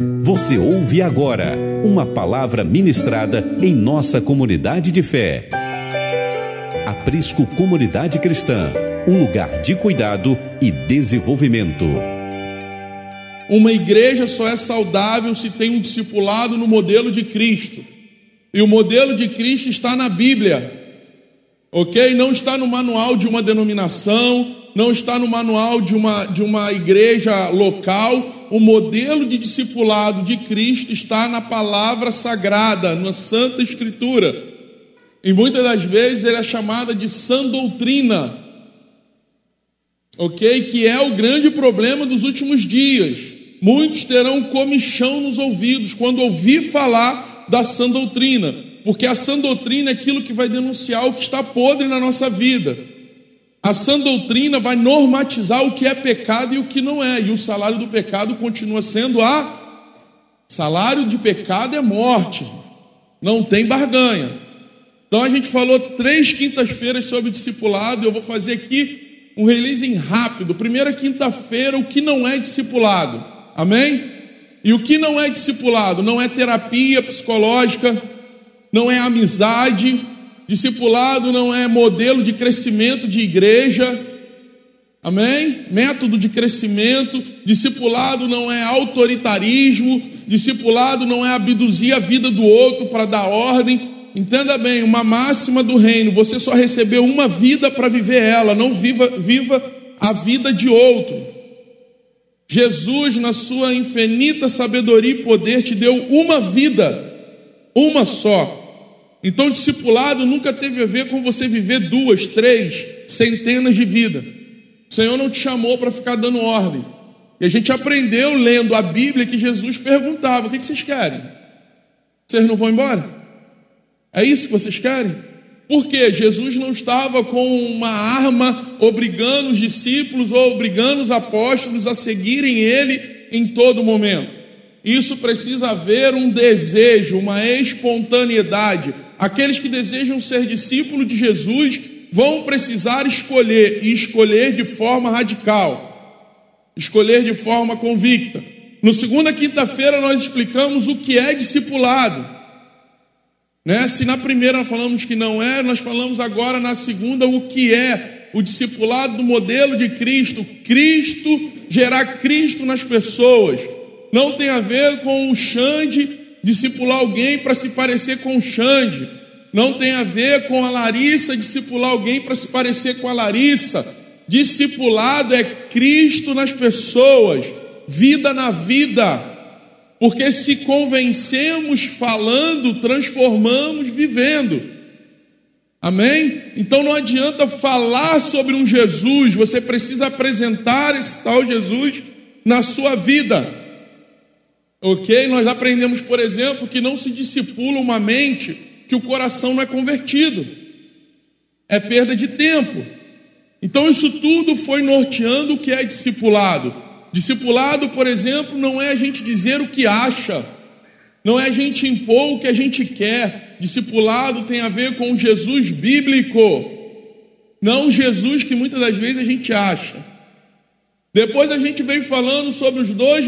Você ouve agora uma palavra ministrada em nossa comunidade de fé. Aprisco Comunidade Cristã, um lugar de cuidado e desenvolvimento. Uma igreja só é saudável se tem um discipulado no modelo de Cristo. E o modelo de Cristo está na Bíblia, ok? Não está no manual de uma denominação, não está no manual de uma, de uma igreja local o modelo de discipulado de Cristo está na palavra sagrada, na Santa Escritura. E muitas das vezes ele é chamada de sã doutrina, ok? Que é o grande problema dos últimos dias. Muitos terão comichão nos ouvidos quando ouvir falar da sã doutrina, porque a sã doutrina é aquilo que vai denunciar o que está podre na nossa vida. A sã doutrina vai normatizar o que é pecado e o que não é, e o salário do pecado continua sendo a salário de pecado é morte, não tem barganha. Então a gente falou três quintas-feiras sobre discipulado, eu vou fazer aqui um releasing rápido. Primeira quinta-feira, o que não é discipulado, amém? E o que não é discipulado? Não é terapia psicológica, não é amizade, Discipulado não é modelo de crescimento de igreja. Amém? Método de crescimento. Discipulado não é autoritarismo. Discipulado não é abduzir a vida do outro para dar ordem. Entenda bem, uma máxima do reino: você só recebeu uma vida para viver ela, não viva, viva a vida de outro. Jesus, na sua infinita sabedoria e poder, te deu uma vida, uma só. Então, discipulado nunca teve a ver com você viver duas, três, centenas de vidas. O Senhor não te chamou para ficar dando ordem. E a gente aprendeu lendo a Bíblia que Jesus perguntava: o que vocês querem? Vocês não vão embora? É isso que vocês querem? Porque Jesus não estava com uma arma obrigando os discípulos ou obrigando os apóstolos a seguirem ele em todo momento. Isso precisa haver um desejo, uma espontaneidade aqueles que desejam ser discípulos de Jesus vão precisar escolher e escolher de forma radical, escolher de forma convicta. No segunda quinta-feira nós explicamos o que é discipulado. Né? Se na primeira falamos que não é, nós falamos agora na segunda o que é o discipulado do modelo de Cristo. Cristo gerar Cristo nas pessoas. Não tem a ver com o Xande discipular alguém para se parecer com o Xande. Não tem a ver com a Larissa discipular alguém para se parecer com a Larissa. Discipulado é Cristo nas pessoas, vida na vida. Porque se convencemos falando, transformamos vivendo. Amém? Então não adianta falar sobre um Jesus, você precisa apresentar esse tal Jesus na sua vida. Ok? Nós aprendemos, por exemplo, que não se discipula uma mente que o coração não é convertido, é perda de tempo. Então, isso tudo foi norteando o que é discipulado. Discipulado, por exemplo, não é a gente dizer o que acha, não é a gente impor o que a gente quer. Discipulado tem a ver com Jesus bíblico, não Jesus que muitas das vezes a gente acha. Depois a gente veio falando sobre os dois,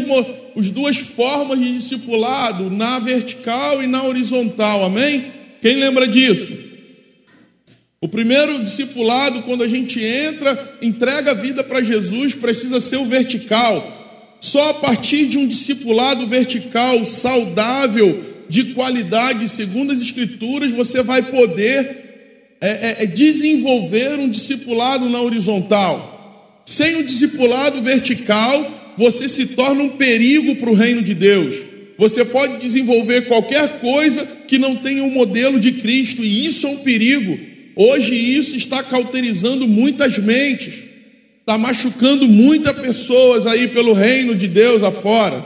as duas formas de discipulado, na vertical e na horizontal, amém? Quem lembra disso? O primeiro discipulado, quando a gente entra, entrega a vida para Jesus, precisa ser o vertical. Só a partir de um discipulado vertical, saudável, de qualidade, segundo as Escrituras, você vai poder é, é, é desenvolver um discipulado na horizontal. Sem o discipulado vertical, você se torna um perigo para o reino de Deus. Você pode desenvolver qualquer coisa que não tenha um modelo de Cristo, e isso é um perigo. Hoje isso está cauterizando muitas mentes, está machucando muitas pessoas aí pelo reino de Deus afora.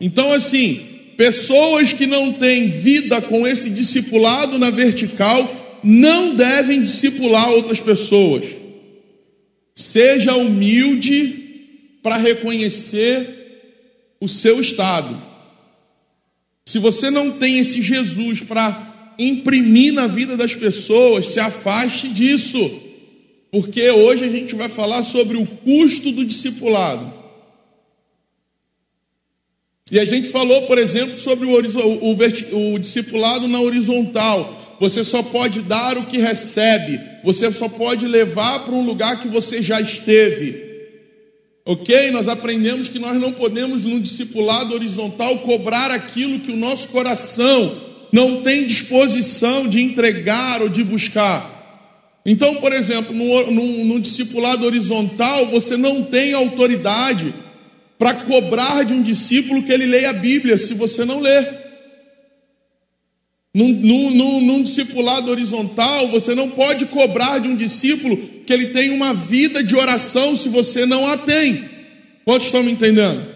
Então, assim, pessoas que não têm vida com esse discipulado na vertical não devem discipular outras pessoas. Seja humilde para reconhecer o seu estado. Se você não tem esse Jesus para imprimir na vida das pessoas, se afaste disso. Porque hoje a gente vai falar sobre o custo do discipulado. E a gente falou, por exemplo, sobre o, o, o, discipulado na horizontal. Você só pode dar o que recebe. Você só pode levar para um lugar que você já esteve. Ok? Nós aprendemos que nós não podemos, no discipulado horizontal, cobrar aquilo que o nosso coração não tem disposição de entregar ou de buscar. Então, por exemplo, no, no, discipulado horizontal, você não tem autoridade para cobrar de um discípulo que ele leia a Bíblia, se você não lê. Num, num, num, discipulado horizontal, você não pode cobrar de um discípulo que ele tenha uma vida de oração se você não a tem. Quantos estão me entendendo?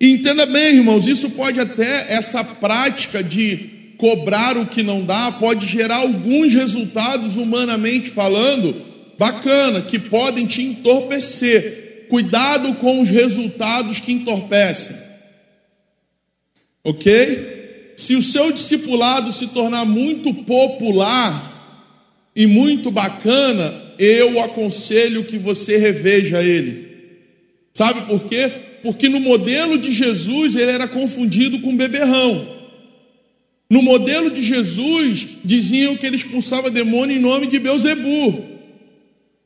E entenda bem, irmãos, isso pode até, essa prática de cobrar o que não dá, pode gerar alguns resultados, humanamente falando, bacana, que podem te entorpecer. Cuidado com os resultados que entorpecem. Ok? Se o seu discipulado se tornar muito popular e muito bacana, eu aconselho que você reveja ele. Sabe por quê? Porque no modelo de Jesus ele era confundido com beberrão. No modelo de Jesus, diziam que ele expulsava demônio em nome de Beuzebu.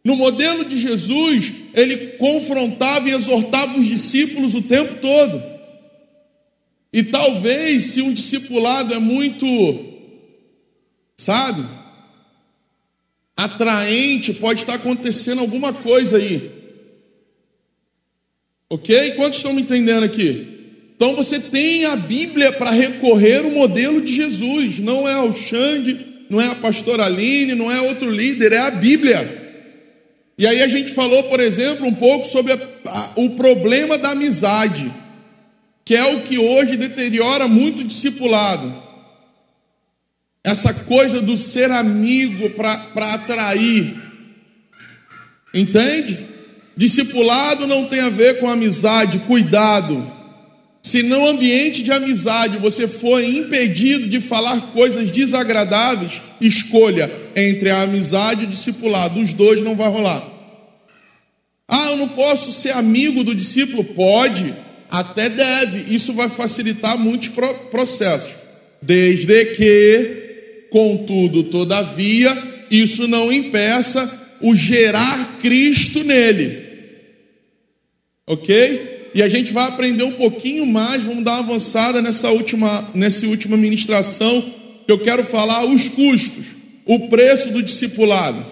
No modelo de Jesus, ele confrontava e exortava os discípulos o tempo todo. E talvez, se um discipulado é muito, sabe, atraente, pode estar acontecendo alguma coisa aí. Ok? Quantos estão me entendendo aqui? Então você tem a Bíblia para recorrer o modelo de Jesus, não é o Xande, não é a pastora Aline, não é outro líder, é a Bíblia. E aí a gente falou, por exemplo, um pouco sobre a, a, o problema da amizade, que é o que hoje deteriora muito o discipulado. Essa coisa do ser amigo para atrair. Entende? Discipulado não tem a ver com amizade, cuidado. Se no ambiente de amizade você for impedido de falar coisas desagradáveis, escolha entre a amizade e o discipulado. Os dois não vai rolar. Ah, eu não posso ser amigo do discípulo? Pode, até deve. Isso vai facilitar muitos processos. Desde que, contudo, todavia, isso não impeça o gerar Cristo nele. Ok? e a gente vai aprender um pouquinho mais, vamos dar uma avançada nessa última, nessa última ministração, que eu quero falar os custos, o preço do discipulado.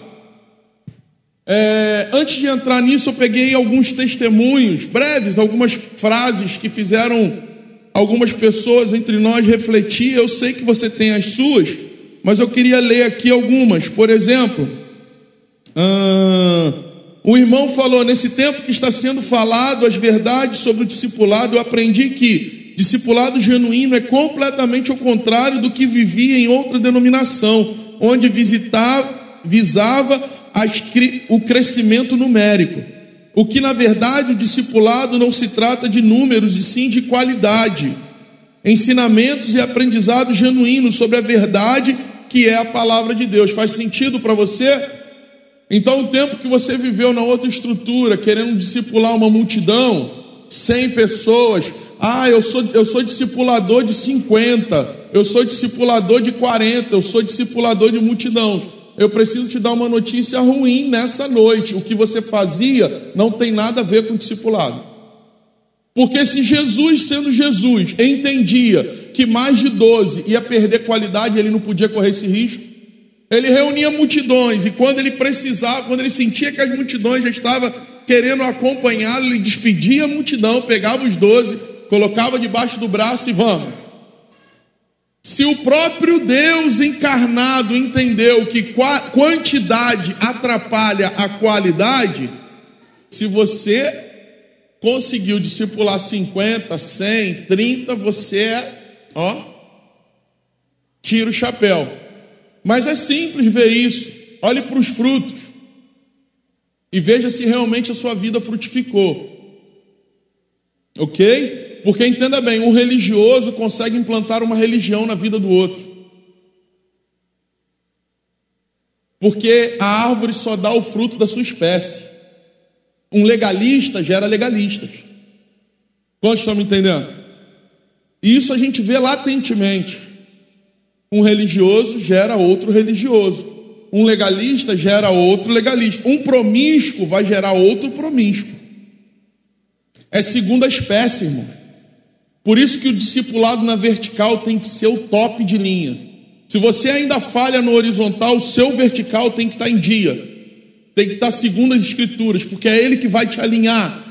É, antes de entrar nisso, eu peguei alguns testemunhos breves, algumas frases que fizeram algumas pessoas entre nós refletir. Eu sei que você tem as suas, mas eu queria ler aqui algumas. Por exemplo, hum, o irmão falou: nesse tempo que está sendo falado as verdades sobre o discipulado, eu aprendi que discipulado genuíno é completamente ao contrário do que vivia em outra denominação, onde visitava, visava o crescimento numérico. O que na verdade o discipulado não se trata de números e sim de qualidade, ensinamentos e aprendizado genuíno sobre a verdade que é a palavra de Deus. Faz sentido para você? Então, o tempo que você viveu na outra estrutura, querendo discipular uma multidão, 100 pessoas, ah, eu sou, eu sou discipulador de 50, eu sou discipulador de 40, eu sou discipulador de multidão. Eu preciso te dar uma notícia ruim nessa noite. O que você fazia não tem nada a ver com discipulado. Porque se Jesus, sendo Jesus, entendia que mais de 12 ia perder qualidade, ele não podia correr esse risco. Ele reunia multidões e quando ele precisava, quando ele sentia que as multidões já estavam querendo acompanhá-lo, ele despedia a multidão, pegava os doze, colocava debaixo do braço e vamos. Se o próprio Deus encarnado entendeu que quantidade atrapalha a qualidade, se você conseguiu discipular 50, 100, 30, você é, ó, tira o chapéu. Mas é simples ver isso. Olhe para os frutos e veja se realmente a sua vida frutificou. Ok? Porque entenda bem, um religioso consegue implantar uma religião na vida do outro. Porque a árvore só dá o fruto da sua espécie. Um legalista gera legalistas. Quantos estão me entendendo? E isso a gente vê latentemente. Um religioso gera outro religioso. Um legalista gera outro legalista. Um promíscuo vai gerar outro promíscuo. É segunda espécie, irmão. Por isso que o discipulado na vertical tem que ser o top de linha. Se você ainda falha no horizontal, o seu vertical tem que estar em dia. Tem que estar segundo as escrituras, porque é ele que vai te alinhar.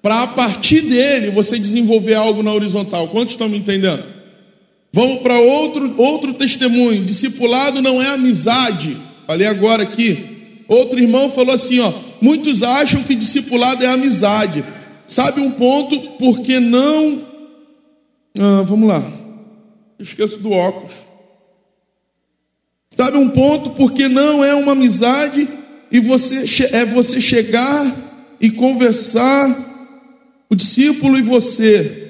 Para a partir dele você desenvolver algo na horizontal. Quantos estão me entendendo? Vamos para outro, outro testemunho. Discipulado não é amizade. Falei agora aqui. Outro irmão falou assim: ó, muitos acham que discipulado é amizade. Sabe um ponto? Porque não. Ah, vamos lá. Esqueço do óculos. Sabe um ponto? Porque não é uma amizade e você é você chegar e conversar o discípulo e você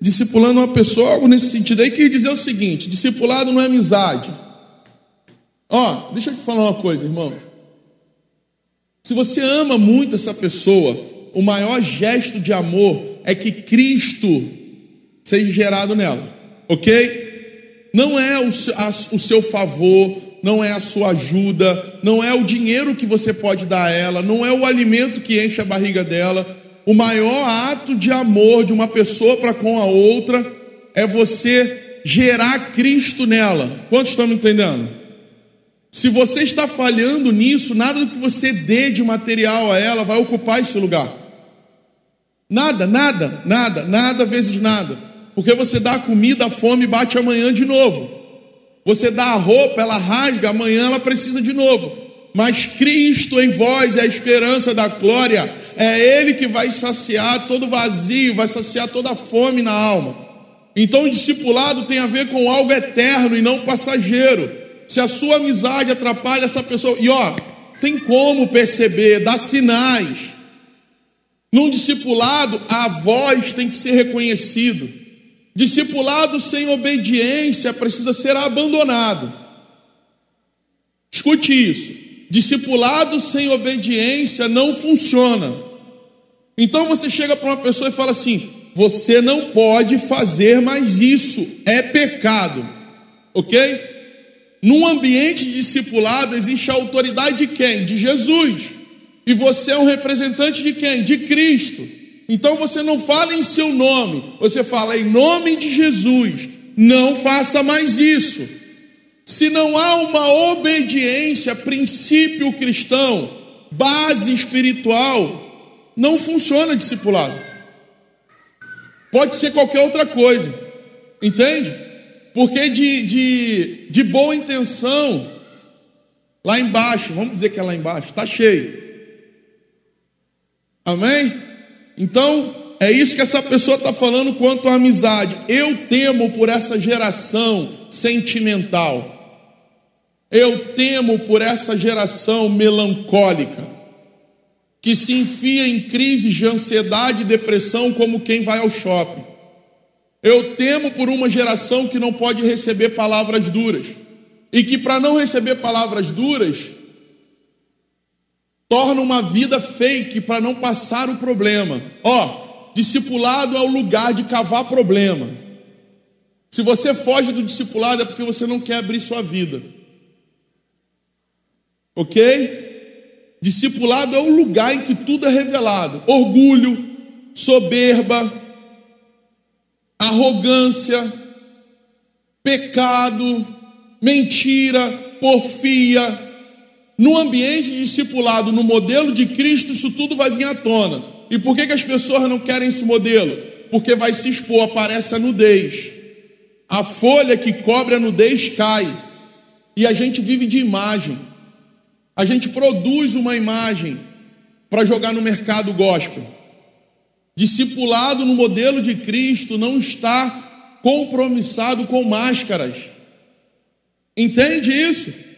discipulando uma pessoa, algo nesse sentido. Aí quer dizer o seguinte: discipulado não é amizade. Ó, deixa eu te falar uma coisa, irmão. Se você ama muito essa pessoa, o maior gesto de amor é que Cristo seja gerado nela, ok? Não é o, a, o seu favor, não é a sua ajuda, não é o dinheiro que você pode dar a ela, não é o alimento que enche a barriga dela. O maior ato de amor de uma pessoa para com a outra é você gerar Cristo nela. Quantos estão me entendendo? Se você está falhando nisso, nada do que você dê de material a ela vai ocupar esse lugar. Nada, nada, nada, nada vezes nada. Porque você dá a comida, a fome bate amanhã de novo. Você dá a roupa, ela rasga, amanhã ela precisa de novo. Mas Cristo em vós é a esperança da glória. É Ele que vai saciar todo vazio, vai saciar toda fome na alma. Então o discipulado tem a ver com algo eterno e não passageiro. Se a sua amizade atrapalha essa pessoa, e ó, tem como perceber, dá sinais. Num discipulado, a voz tem que ser reconhecido. Discipulado sem obediência precisa ser abandonado. Escute isso. Discipulado sem obediência não funciona. Então você chega para uma pessoa e fala assim: você não pode fazer mais isso, é pecado. Ok? Num ambiente de discipulado existe a autoridade de quem? De Jesus. E você é um representante de quem? De Cristo. Então você não fala em seu nome, você fala em nome de Jesus. Não faça mais isso. Se não há uma obediência, princípio cristão, base espiritual, não funciona discipulado. Pode ser qualquer outra coisa, entende? Porque de, de, de boa intenção, lá embaixo, vamos dizer que é lá embaixo, está cheio. Amém? Então, é isso que essa pessoa está falando quanto à amizade. Eu temo por essa geração sentimental. Eu temo por essa geração melancólica, que se enfia em crises de ansiedade e depressão como quem vai ao shopping. Eu temo por uma geração que não pode receber palavras duras, e que, para não receber palavras duras, torna uma vida fake para não passar o problema. Ó, discipulado é o lugar de cavar problema. Se você foge do discipulado é porque você não quer abrir sua vida. Ok? Discipulado é o lugar em que tudo é revelado: orgulho, soberba, arrogância, pecado, mentira, porfia, no ambiente discipulado, no modelo de Cristo, isso tudo vai vir à tona. E por que, que as pessoas não querem esse modelo? Porque vai se expor, aparece a nudez. A folha que cobre a nudez cai. E a gente vive de imagem. A gente produz uma imagem para jogar no mercado gospel. Discipulado no modelo de Cristo não está compromissado com máscaras. Entende isso?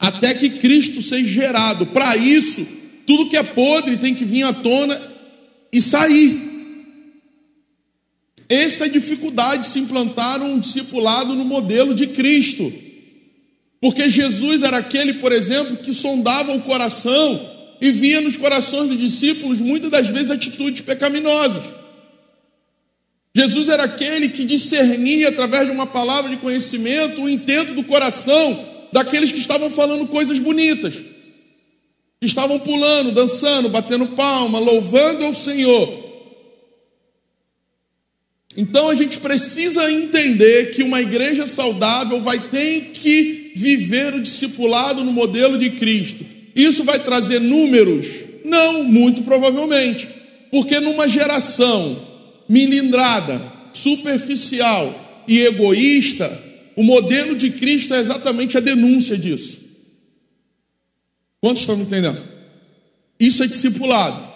Até que Cristo seja gerado. Para isso, tudo que é podre tem que vir à tona e sair. Essa é a dificuldade de se implantar um discipulado no modelo de Cristo. Porque Jesus era aquele, por exemplo, que sondava o coração e via nos corações dos discípulos muitas das vezes atitudes pecaminosas. Jesus era aquele que discernia através de uma palavra de conhecimento o intento do coração daqueles que estavam falando coisas bonitas, que estavam pulando, dançando, batendo palma, louvando ao Senhor. Então a gente precisa entender que uma igreja saudável vai ter que viver o discipulado no modelo de Cristo. Isso vai trazer números? Não, muito provavelmente. Porque numa geração milindrada, superficial e egoísta, o modelo de Cristo é exatamente a denúncia disso. Quantos estão me entendendo? Isso é discipulado.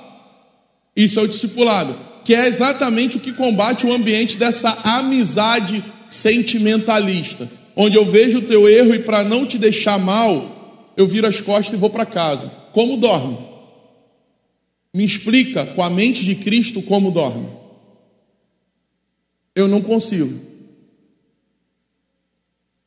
Isso é o discipulado, que é exatamente o que combate o ambiente dessa amizade sentimentalista, onde eu vejo o teu erro e para não te deixar mal, eu viro as costas e vou para casa. Como dorme? Me explica com a mente de Cristo como dorme. Eu não consigo.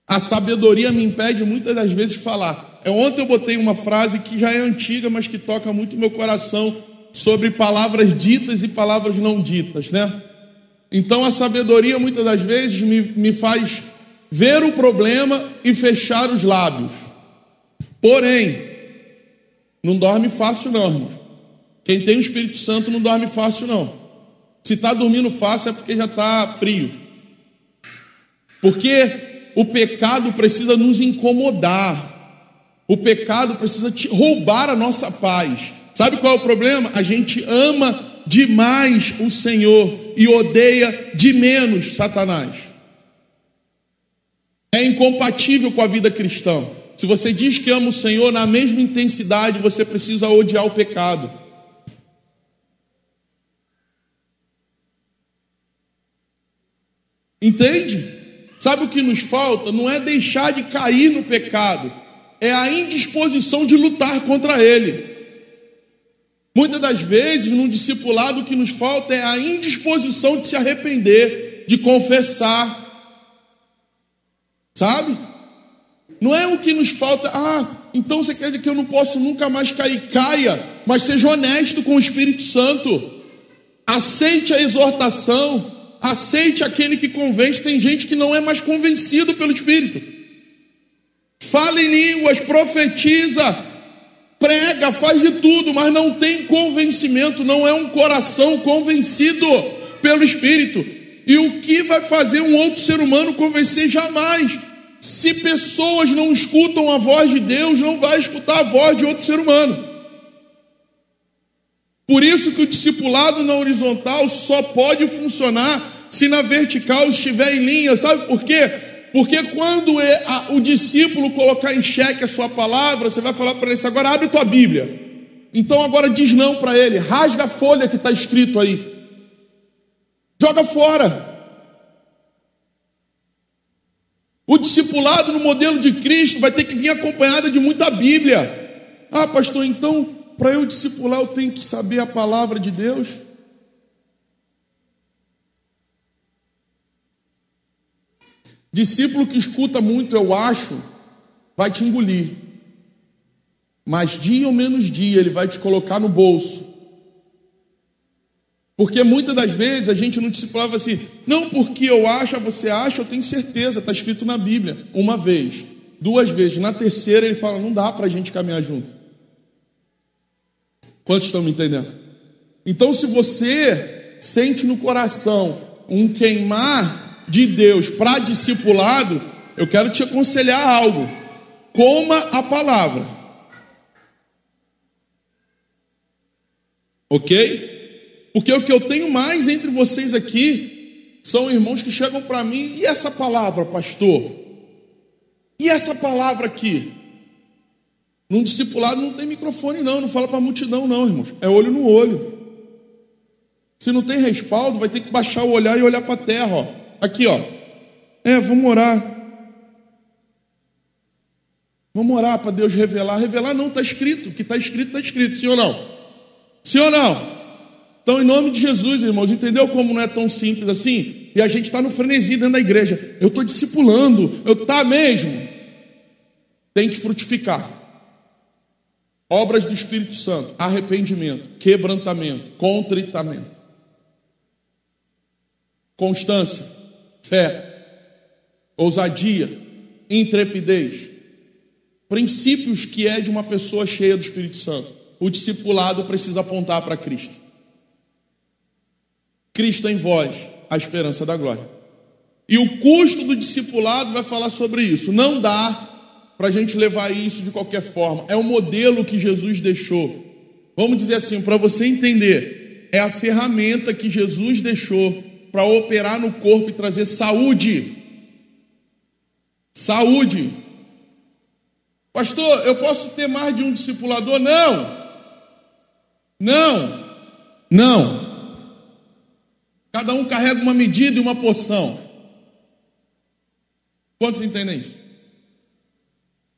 A sabedoria me impede muitas das vezes de falar. É, ontem eu botei uma frase que já é antiga, mas que toca muito meu coração sobre palavras ditas e palavras não ditas, né? Então a sabedoria muitas das vezes me, me faz ver o problema e fechar os lábios. Porém, não dorme fácil, não, irmão. Quem tem o Espírito Santo não dorme fácil, não. Se está dormindo fácil é porque já está frio. Porque o pecado precisa nos incomodar. O pecado precisa roubar a nossa paz. Sabe qual é o problema? A gente ama demais o Senhor e odeia de menos Satanás. É incompatível com a vida cristã. Se você diz que ama o Senhor na mesma intensidade, você precisa odiar o pecado. Entende? Sabe o que nos falta? Não é deixar de cair no pecado, é a indisposição de lutar contra ele. Muitas das vezes, no discipulado, o que nos falta é a indisposição de se arrepender, de confessar. Sabe? Não é o que nos falta, ah, então você quer dizer que eu não posso nunca mais cair? Caia, mas seja honesto com o Espírito Santo. Aceite a exortação, aceite aquele que convence. Tem gente que não é mais convencido pelo Espírito. Fala em línguas, profetiza, prega, faz de tudo, mas não tem convencimento, não é um coração convencido pelo Espírito. E o que vai fazer um outro ser humano convencer jamais? Se pessoas não escutam a voz de Deus, não vai escutar a voz de outro ser humano. Por isso que o discipulado na horizontal só pode funcionar se na vertical estiver em linha. Sabe por quê? Porque quando é o discípulo colocar em xeque a sua palavra, você vai falar para ele: agora abre tua Bíblia. Então agora diz não para ele, rasga a folha que está escrito aí, joga fora. O discipulado no modelo de Cristo vai ter que vir acompanhada de muita Bíblia. Ah, pastor, então para eu discipular eu tenho que saber a palavra de Deus? Discípulo que escuta muito, eu acho, vai te engolir. Mas dia ou menos dia ele vai te colocar no bolso. Porque muitas das vezes a gente não discipulava assim, não porque eu acho, você acha, eu tenho certeza, está escrito na Bíblia. Uma vez, duas vezes, na terceira ele fala, não dá para a gente caminhar junto. Quantos estão me entendendo? Então, se você sente no coração um queimar de Deus para discipulado, eu quero te aconselhar algo. Coma a palavra. Ok? Porque o que eu tenho mais entre vocês aqui são irmãos que chegam para mim, e essa palavra, pastor? E essa palavra aqui? Num discipulado não tem microfone, não, não fala para a multidão, não, irmãos. É olho no olho. Se não tem respaldo, vai ter que baixar o olhar e olhar para a terra, ó. Aqui, ó. É, vamos orar. Vamos orar para Deus revelar. Revelar não, está escrito. O que está escrito, está escrito. Sim ou não? Sim ou não? Então, em nome de Jesus, irmãos, entendeu como não é tão simples assim? E a gente está no frenesi dentro da igreja. Eu estou discipulando. Eu tá mesmo. Tem que frutificar. Obras do Espírito Santo, arrependimento, quebrantamento, contritamento. constância, fé, ousadia, intrepidez. Princípios que é de uma pessoa cheia do Espírito Santo. O discipulado precisa apontar para Cristo. Cristo em vós, a esperança da glória. E o custo do discipulado vai falar sobre isso. Não dá para a gente levar isso de qualquer forma. É o modelo que Jesus deixou. Vamos dizer assim, para você entender, é a ferramenta que Jesus deixou para operar no corpo e trazer saúde. Saúde. Pastor, eu posso ter mais de um discipulador? Não. Não. Não. Cada um carrega uma medida e uma porção. Quantos entendem isso?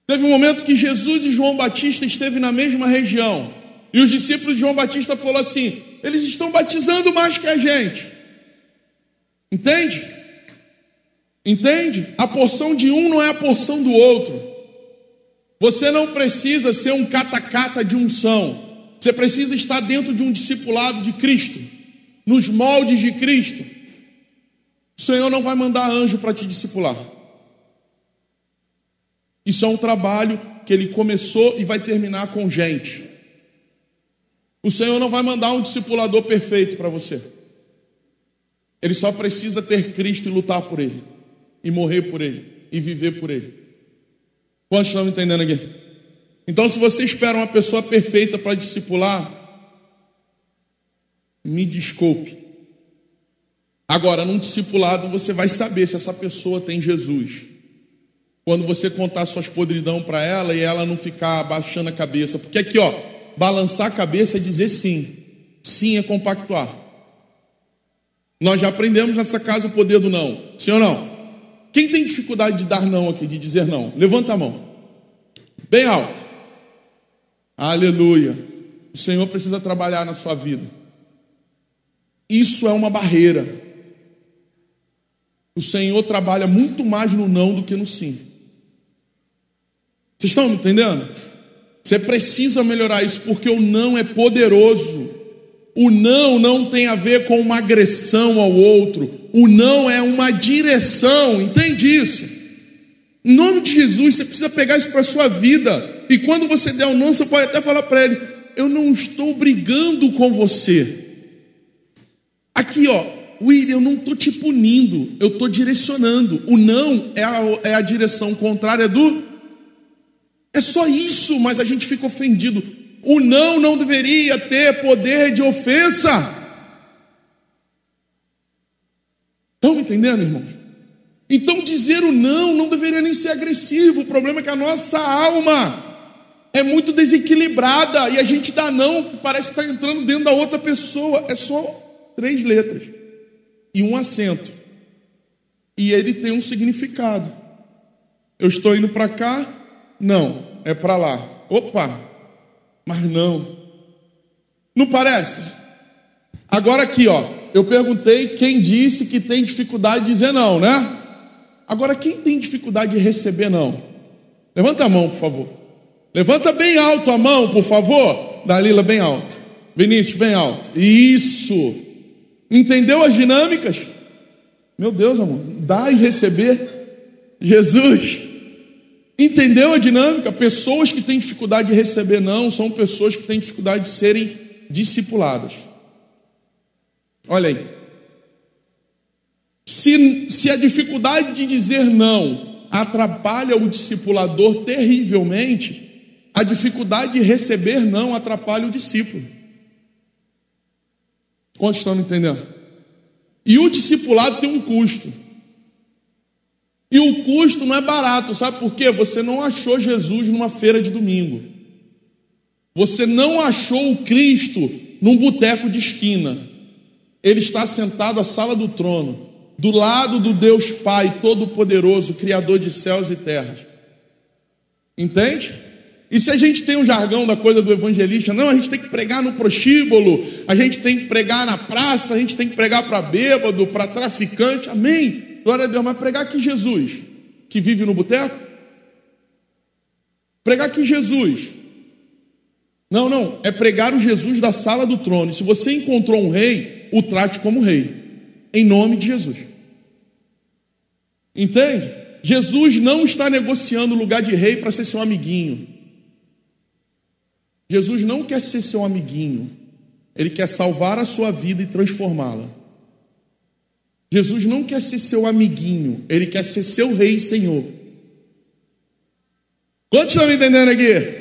Teve um momento que Jesus e João Batista esteve na mesma região. E os discípulos de João Batista falaram assim: eles estão batizando mais que a gente. Entende? Entende? A porção de um não é a porção do outro. Você não precisa ser um catacata de unção. Você precisa estar dentro de um discipulado de Cristo, nos moldes de Cristo. O Senhor não vai mandar anjo para te discipular. Isso é um trabalho que ele começou e vai terminar com gente. O Senhor não vai mandar um discipulador perfeito para você. Ele só precisa ter Cristo e lutar por Ele, e morrer por Ele, e viver por Ele. Quantos estão entendendo aqui? Então, se você espera uma pessoa perfeita para discipular, me desculpe. Agora, num discipulado, você vai saber se essa pessoa tem Jesus. Quando você contar suas podridão para ela e ela não ficar abaixando a cabeça. Porque aqui, ó, balançar a cabeça é dizer sim. Sim é compactuar. Nós já aprendemos nessa casa o poder do não. Ou não? Quem tem dificuldade de dar não aqui, de dizer não? Levanta a mão. Bem alto. Aleluia. O Senhor precisa trabalhar na sua vida. Isso é uma barreira. O Senhor trabalha muito mais no não do que no sim. Vocês estão me entendendo? Você precisa melhorar isso porque o não é poderoso. O não não tem a ver com uma agressão ao outro. O não é uma direção. Entende isso? Em nome de Jesus, você precisa pegar isso para a sua vida. E quando você der o um não, você pode até falar para ele: Eu não estou brigando com você. Aqui, ó, William, eu não estou te punindo, eu estou direcionando. O não é a, é a direção contrária do é só isso, mas a gente fica ofendido. O não não deveria ter poder de ofensa. Estão me entendendo, irmãos? Então dizer o não não deveria nem ser agressivo. O problema é que a nossa alma é muito desequilibrada e a gente dá não, parece que está entrando dentro da outra pessoa. É só três letras e um acento. E ele tem um significado. Eu estou indo para cá, não, é para lá. Opa, mas não. Não parece? Agora aqui, ó, eu perguntei quem disse que tem dificuldade de dizer não, né? Agora quem tem dificuldade de receber não? Levanta a mão, por favor. Levanta bem alto a mão, por favor. Dalila, bem alto. Vinícius, bem alto. Isso. Entendeu as dinâmicas? Meu Deus, amor. Dar e receber. Jesus. Entendeu a dinâmica? Pessoas que têm dificuldade de receber não são pessoas que têm dificuldade de serem discipuladas. Olha aí. Se, se a dificuldade de dizer não atrapalha o discipulador terrivelmente, a dificuldade de receber não atrapalha o discípulo. Quantos estão me entendendo? E o discipulado tem um custo. E o custo não é barato, sabe por quê? Você não achou Jesus numa feira de domingo. Você não achou o Cristo num boteco de esquina. Ele está sentado à sala do trono, do lado do Deus Pai Todo-Poderoso, Criador de céus e terras. Entende? E se a gente tem um jargão da coisa do evangelista, não, a gente tem que pregar no prostíbulo, a gente tem que pregar na praça, a gente tem que pregar para bêbado, para traficante, amém? Glória a Deus, mas pregar que Jesus, que vive no boteco? Pregar que Jesus. Não, não, é pregar o Jesus da sala do trono. E se você encontrou um rei, o trate como rei. em nome de Jesus. Entende? Jesus não está negociando o lugar de rei para ser seu amiguinho. Jesus não quer ser seu amiguinho. Ele quer salvar a sua vida e transformá-la. Jesus não quer ser seu amiguinho, ele quer ser seu rei e senhor. Quantos estão me entendendo aqui?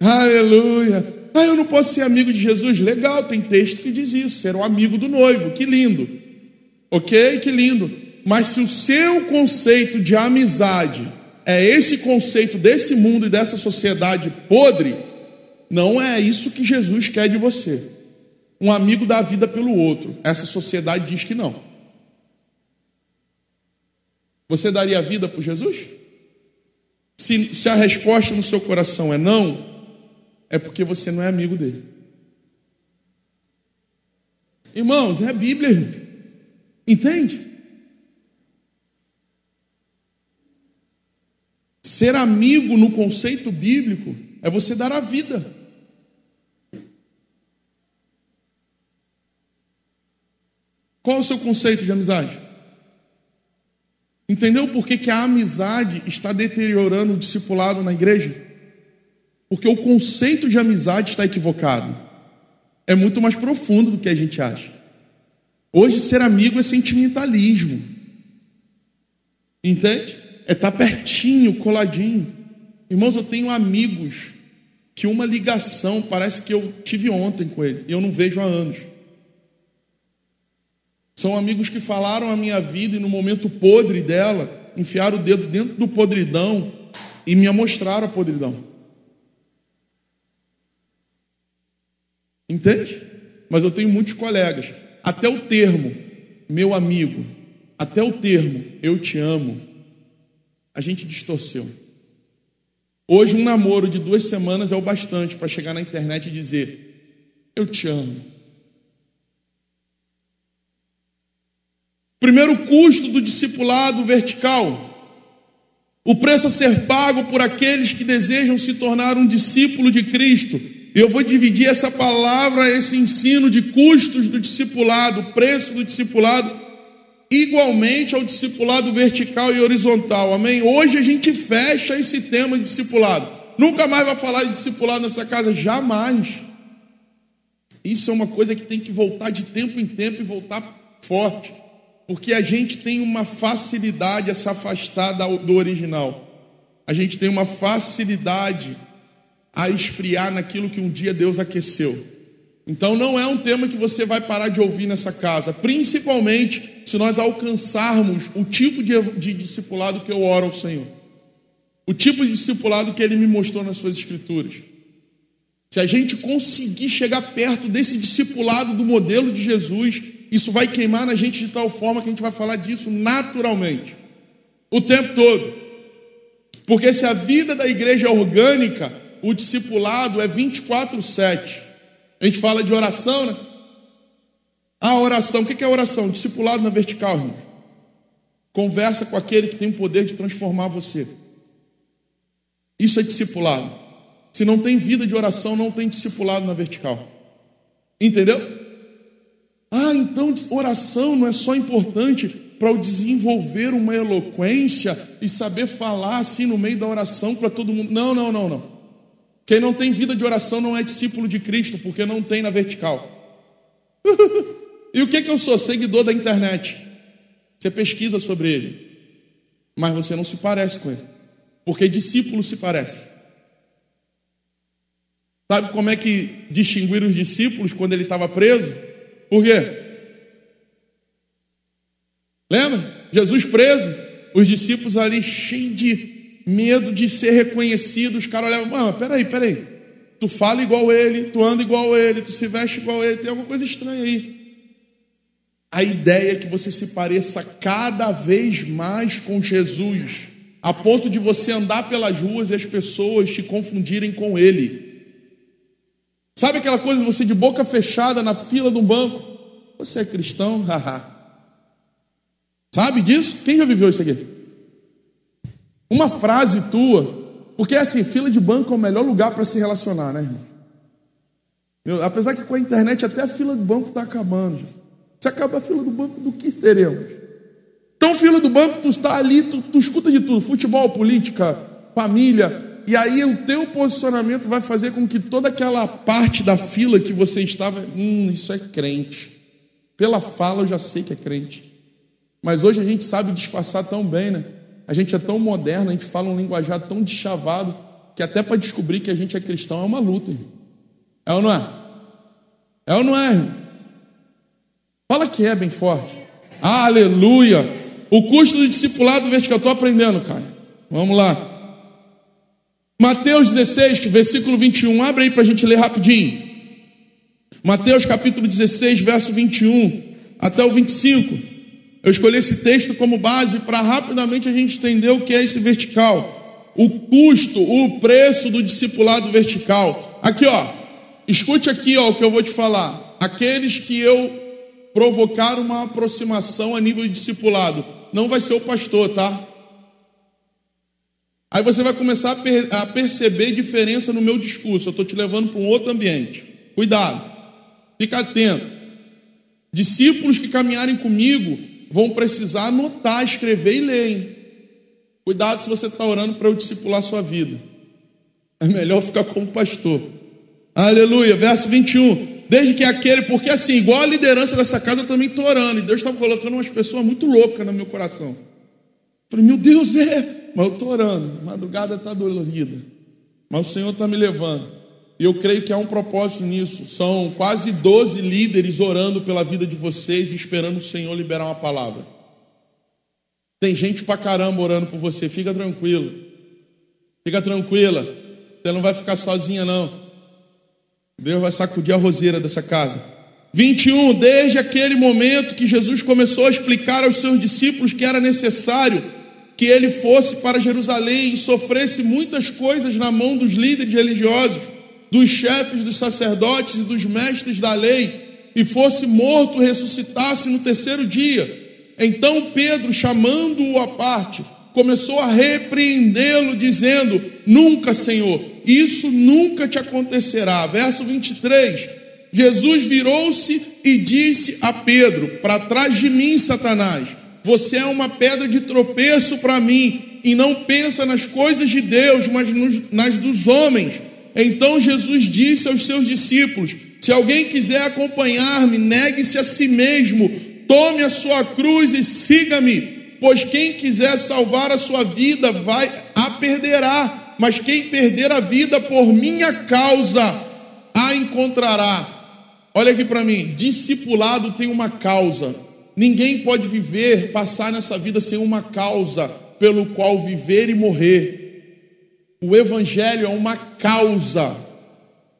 Aleluia. Ah, eu não posso ser amigo de Jesus? Legal, tem texto que diz isso. Ser um amigo do noivo, que lindo. Ok? Que lindo. Mas se o seu conceito de amizade é esse conceito desse mundo e dessa sociedade podre, não é isso que Jesus quer de você. Um amigo dá vida pelo outro. Essa sociedade diz que não. Você daria a vida por Jesus? Se, se a resposta no seu coração é não, é porque você não é amigo dele. Irmãos, é a Bíblia, entende? Ser amigo no conceito bíblico é você dar a vida. Qual é o seu conceito de amizade? Entendeu por que, que a amizade está deteriorando o discipulado na igreja? Porque o conceito de amizade está equivocado. É muito mais profundo do que a gente acha. Hoje, ser amigo é sentimentalismo. Entende? É estar tá pertinho, coladinho. Irmãos, eu tenho amigos que uma ligação parece que eu tive ontem com ele e eu não vejo há anos. São amigos que falaram a minha vida e no momento podre dela, enfiaram o dedo dentro do podridão e me mostraram a podridão. Entende? Mas eu tenho muitos colegas. Até o termo, meu amigo, até o termo, eu te amo, a gente distorceu. Hoje, um namoro de duas semanas é o bastante para chegar na internet e dizer: Eu te amo. Primeiro custo do discipulado vertical. O preço a ser pago por aqueles que desejam se tornar um discípulo de Cristo. Eu vou dividir essa palavra, esse ensino de custos do discipulado, preço do discipulado, igualmente ao discipulado vertical e horizontal. Amém? Hoje a gente fecha esse tema de discipulado. Nunca mais vai falar de discipulado nessa casa, jamais. Isso é uma coisa que tem que voltar de tempo em tempo e voltar forte porque a gente tem uma facilidade a se afastar do original. A gente tem uma facilidade a esfriar naquilo que um dia Deus aqueceu. Então não é um tema que você vai parar de ouvir nessa casa, principalmente se nós alcançarmos o tipo de, de discipulado que eu oro ao Senhor. O tipo de discipulado que ele me mostrou nas suas escrituras. Se a gente conseguir chegar perto desse discipulado do modelo de Jesus, isso vai queimar na gente de tal forma que a gente vai falar disso naturalmente, o tempo todo. Porque se a vida da igreja é orgânica, o discipulado é 24-7. A gente fala de oração, né? A oração, o que é oração? Discipulado na vertical, irmão. Conversa com aquele que tem o poder de transformar você. Isso é discipulado. Se não tem vida de oração, não tem discipulado na vertical. Entendeu? Ah, então oração não é só importante para o desenvolver uma eloquência e saber falar assim no meio da oração para todo mundo. Não, não, não, não. Quem não tem vida de oração não é discípulo de Cristo, porque não tem na vertical. e o que, que eu sou? Seguidor da internet. Você pesquisa sobre ele, mas você não se parece com ele, porque discípulo se parece. Sabe como é que distinguiram os discípulos quando ele estava preso? Por quê? Lembra? Jesus preso, os discípulos ali cheios de medo de ser reconhecidos. Os caras olhavam, mano, peraí, peraí. Tu fala igual ele, tu anda igual ele, tu se veste igual ele, tem alguma coisa estranha aí. A ideia é que você se pareça cada vez mais com Jesus, a ponto de você andar pelas ruas e as pessoas te confundirem com ele. Sabe aquela coisa de você de boca fechada na fila um banco? Você é cristão? Haha. Sabe disso? Quem já viveu isso aqui? Uma frase tua, porque assim, fila de banco é o melhor lugar para se relacionar, né, irmão? Meu, apesar que com a internet até a fila de banco está acabando. Se acabar a fila do banco, do que seremos? Então, fila do banco, tu está ali, tu, tu escuta de tudo: futebol, política, família. E aí o teu posicionamento vai fazer com que toda aquela parte da fila que você estava, hum, isso é crente. Pela fala eu já sei que é crente. Mas hoje a gente sabe disfarçar tão bem, né? A gente é tão moderno, a gente fala um linguajar tão deschavado, que até para descobrir que a gente é cristão é uma luta. Irmão. É ou não é? É ou não é? Irmão? Fala que é bem forte. Aleluia! O custo do discipulado vertical. Estou aprendendo, cara. Vamos lá. Mateus 16, versículo 21. Abre aí para a gente ler rapidinho. Mateus capítulo 16, verso 21 até o 25. Eu escolhi esse texto como base para rapidamente a gente entender o que é esse vertical, o custo, o preço do discipulado vertical. Aqui, ó, escute aqui, ó, o que eu vou te falar. Aqueles que eu provocar uma aproximação a nível de discipulado, não vai ser o pastor, tá? Aí você vai começar a, per a perceber diferença no meu discurso. Eu estou te levando para um outro ambiente. Cuidado, fica atento. Discípulos que caminharem comigo vão precisar anotar, escrever e ler. Cuidado se você está orando para eu discipular sua vida. É melhor ficar como pastor. Aleluia. Verso 21. Desde que aquele, porque assim, igual a liderança dessa casa, eu também estou orando. E Deus estava colocando umas pessoas muito loucas no meu coração. Falei, meu Deus, é. Mas eu estou orando. Madrugada está dolorida. Mas o Senhor está me levando. E eu creio que há um propósito nisso. São quase 12 líderes orando pela vida de vocês e esperando o Senhor liberar uma palavra. Tem gente pra caramba orando por você. Fica tranquilo. Fica tranquila. Você não vai ficar sozinha, não. Deus vai sacudir a roseira dessa casa. 21. Desde aquele momento que Jesus começou a explicar aos seus discípulos que era necessário que ele fosse para Jerusalém e sofresse muitas coisas na mão dos líderes religiosos dos chefes dos sacerdotes e dos mestres da lei, e fosse morto, ressuscitasse no terceiro dia. Então Pedro, chamando-o à parte, começou a repreendê-lo, dizendo: Nunca, Senhor, isso nunca te acontecerá. Verso 23. Jesus virou-se e disse a Pedro: Para trás de mim, Satanás, você é uma pedra de tropeço para mim, e não pensa nas coisas de Deus, mas nos, nas dos homens. Então Jesus disse aos seus discípulos: Se alguém quiser acompanhar-me, negue-se a si mesmo, tome a sua cruz e siga-me. Pois quem quiser salvar a sua vida vai a perderá, mas quem perder a vida por minha causa a encontrará. Olha aqui para mim, discipulado tem uma causa. Ninguém pode viver, passar nessa vida sem uma causa pelo qual viver e morrer. O Evangelho é uma causa.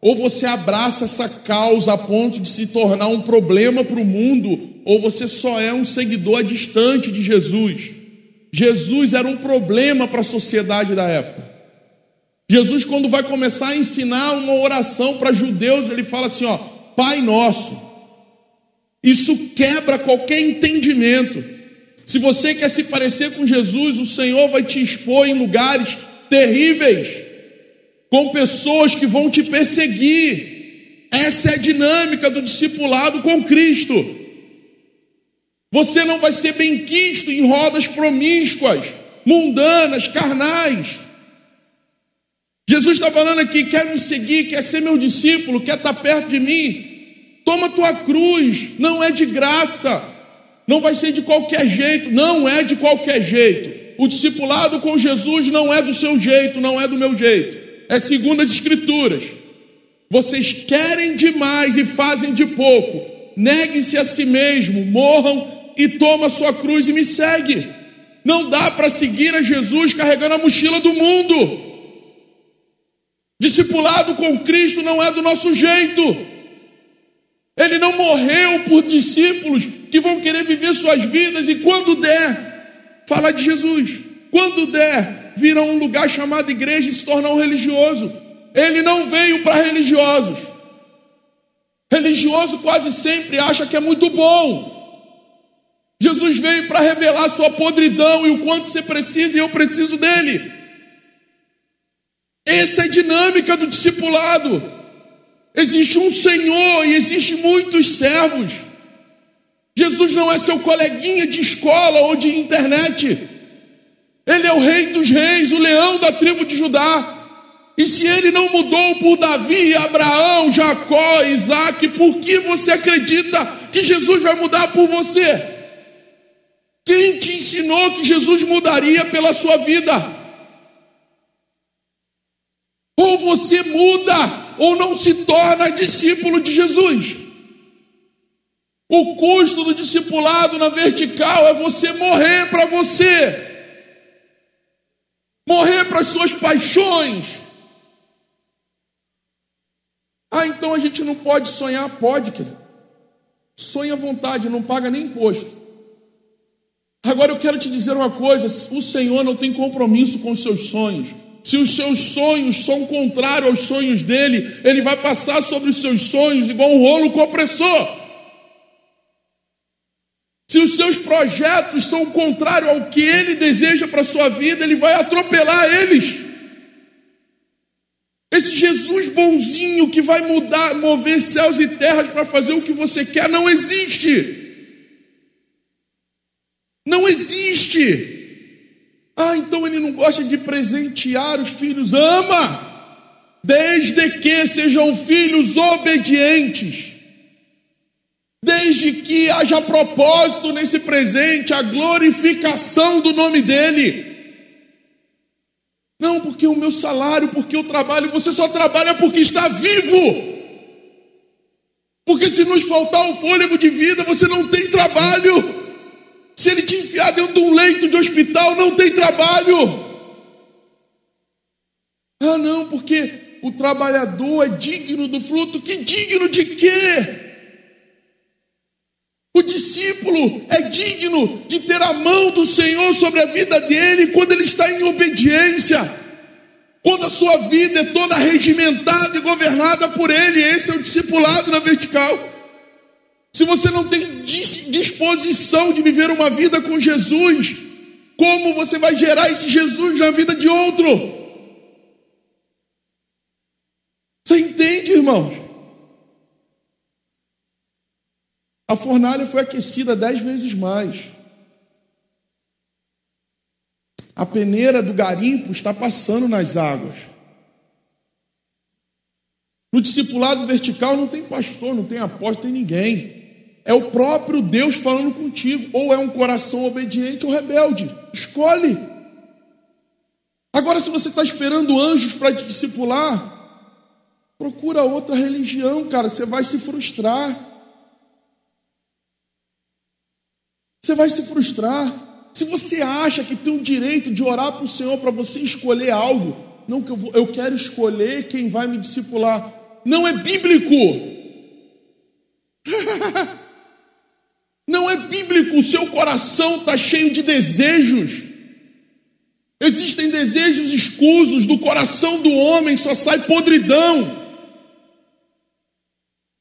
Ou você abraça essa causa a ponto de se tornar um problema para o mundo, ou você só é um seguidor distante de Jesus. Jesus era um problema para a sociedade da época. Jesus, quando vai começar a ensinar uma oração para judeus, ele fala assim: ó, Pai Nosso. Isso quebra qualquer entendimento. Se você quer se parecer com Jesus, o Senhor vai te expor em lugares terríveis, com pessoas que vão te perseguir. Essa é a dinâmica do discipulado com Cristo. Você não vai ser benquisto em rodas promíscuas, mundanas, carnais. Jesus está falando aqui: quer me seguir, quer ser meu discípulo, quer estar perto de mim. Toma tua cruz, não é de graça, não vai ser de qualquer jeito, não é de qualquer jeito o discipulado com Jesus não é do seu jeito, não é do meu jeito, é segundo as Escrituras. Vocês querem demais e fazem de pouco, neguem-se a si mesmo, morram e toma sua cruz e me segue. Não dá para seguir a Jesus carregando a mochila do mundo. Discipulado com Cristo não é do nosso jeito. Ele não morreu por discípulos que vão querer viver suas vidas e quando der, falar de Jesus. Quando der, vir a um lugar chamado igreja e se tornar um religioso. Ele não veio para religiosos. Religioso quase sempre acha que é muito bom. Jesus veio para revelar sua podridão e o quanto você precisa e eu preciso dele. Essa é a dinâmica do discipulado. Existe um Senhor e existe muitos servos. Jesus não é seu coleguinha de escola ou de internet. Ele é o rei dos reis, o leão da tribo de Judá. E se ele não mudou por Davi, Abraão, Jacó, Isaac, por que você acredita que Jesus vai mudar por você? Quem te ensinou que Jesus mudaria pela sua vida? Ou você muda, ou não se torna discípulo de Jesus. O custo do discipulado na vertical é você morrer para você, morrer para as suas paixões. Ah, então a gente não pode sonhar? Pode, querido. Sonha à vontade, não paga nem imposto. Agora eu quero te dizer uma coisa: o Senhor não tem compromisso com os seus sonhos. Se os seus sonhos são contrários aos sonhos dele, ele vai passar sobre os seus sonhos igual um rolo compressor. Se os seus projetos são contrários ao que ele deseja para a sua vida, ele vai atropelar eles. Esse Jesus bonzinho que vai mudar, mover céus e terras para fazer o que você quer, não existe. Não existe. Ah, então ele não gosta de presentear os filhos. Ama, desde que sejam filhos obedientes. Desde que haja propósito nesse presente, a glorificação do nome dEle. Não, porque o meu salário, porque eu trabalho, você só trabalha porque está vivo. Porque se nos faltar o fôlego de vida, você não tem trabalho. Se ele te enfiar dentro de um leito de hospital, não tem trabalho. Ah, não, porque o trabalhador é digno do fruto. Que digno de quê? O discípulo é digno de ter a mão do Senhor sobre a vida dele quando ele está em obediência, quando a sua vida é toda regimentada e governada por ele. Esse é o discipulado na vertical. Se você não tem disposição de viver uma vida com Jesus, como você vai gerar esse Jesus na vida de outro? Você entende, irmãos? A fornalha foi aquecida dez vezes mais. A peneira do garimpo está passando nas águas. No discipulado vertical não tem pastor, não tem apóstolo, tem ninguém. É o próprio Deus falando contigo. Ou é um coração obediente ou rebelde. Escolhe. Agora, se você está esperando anjos para te discipular, procura outra religião, cara. Você vai se frustrar. Você vai se frustrar. Se você acha que tem o direito de orar para o Senhor para você escolher algo, não que eu, vou, eu quero escolher quem vai me discipular. Não é bíblico. Não é bíblico, o seu coração está cheio de desejos. Existem desejos escusos, do coração do homem só sai podridão.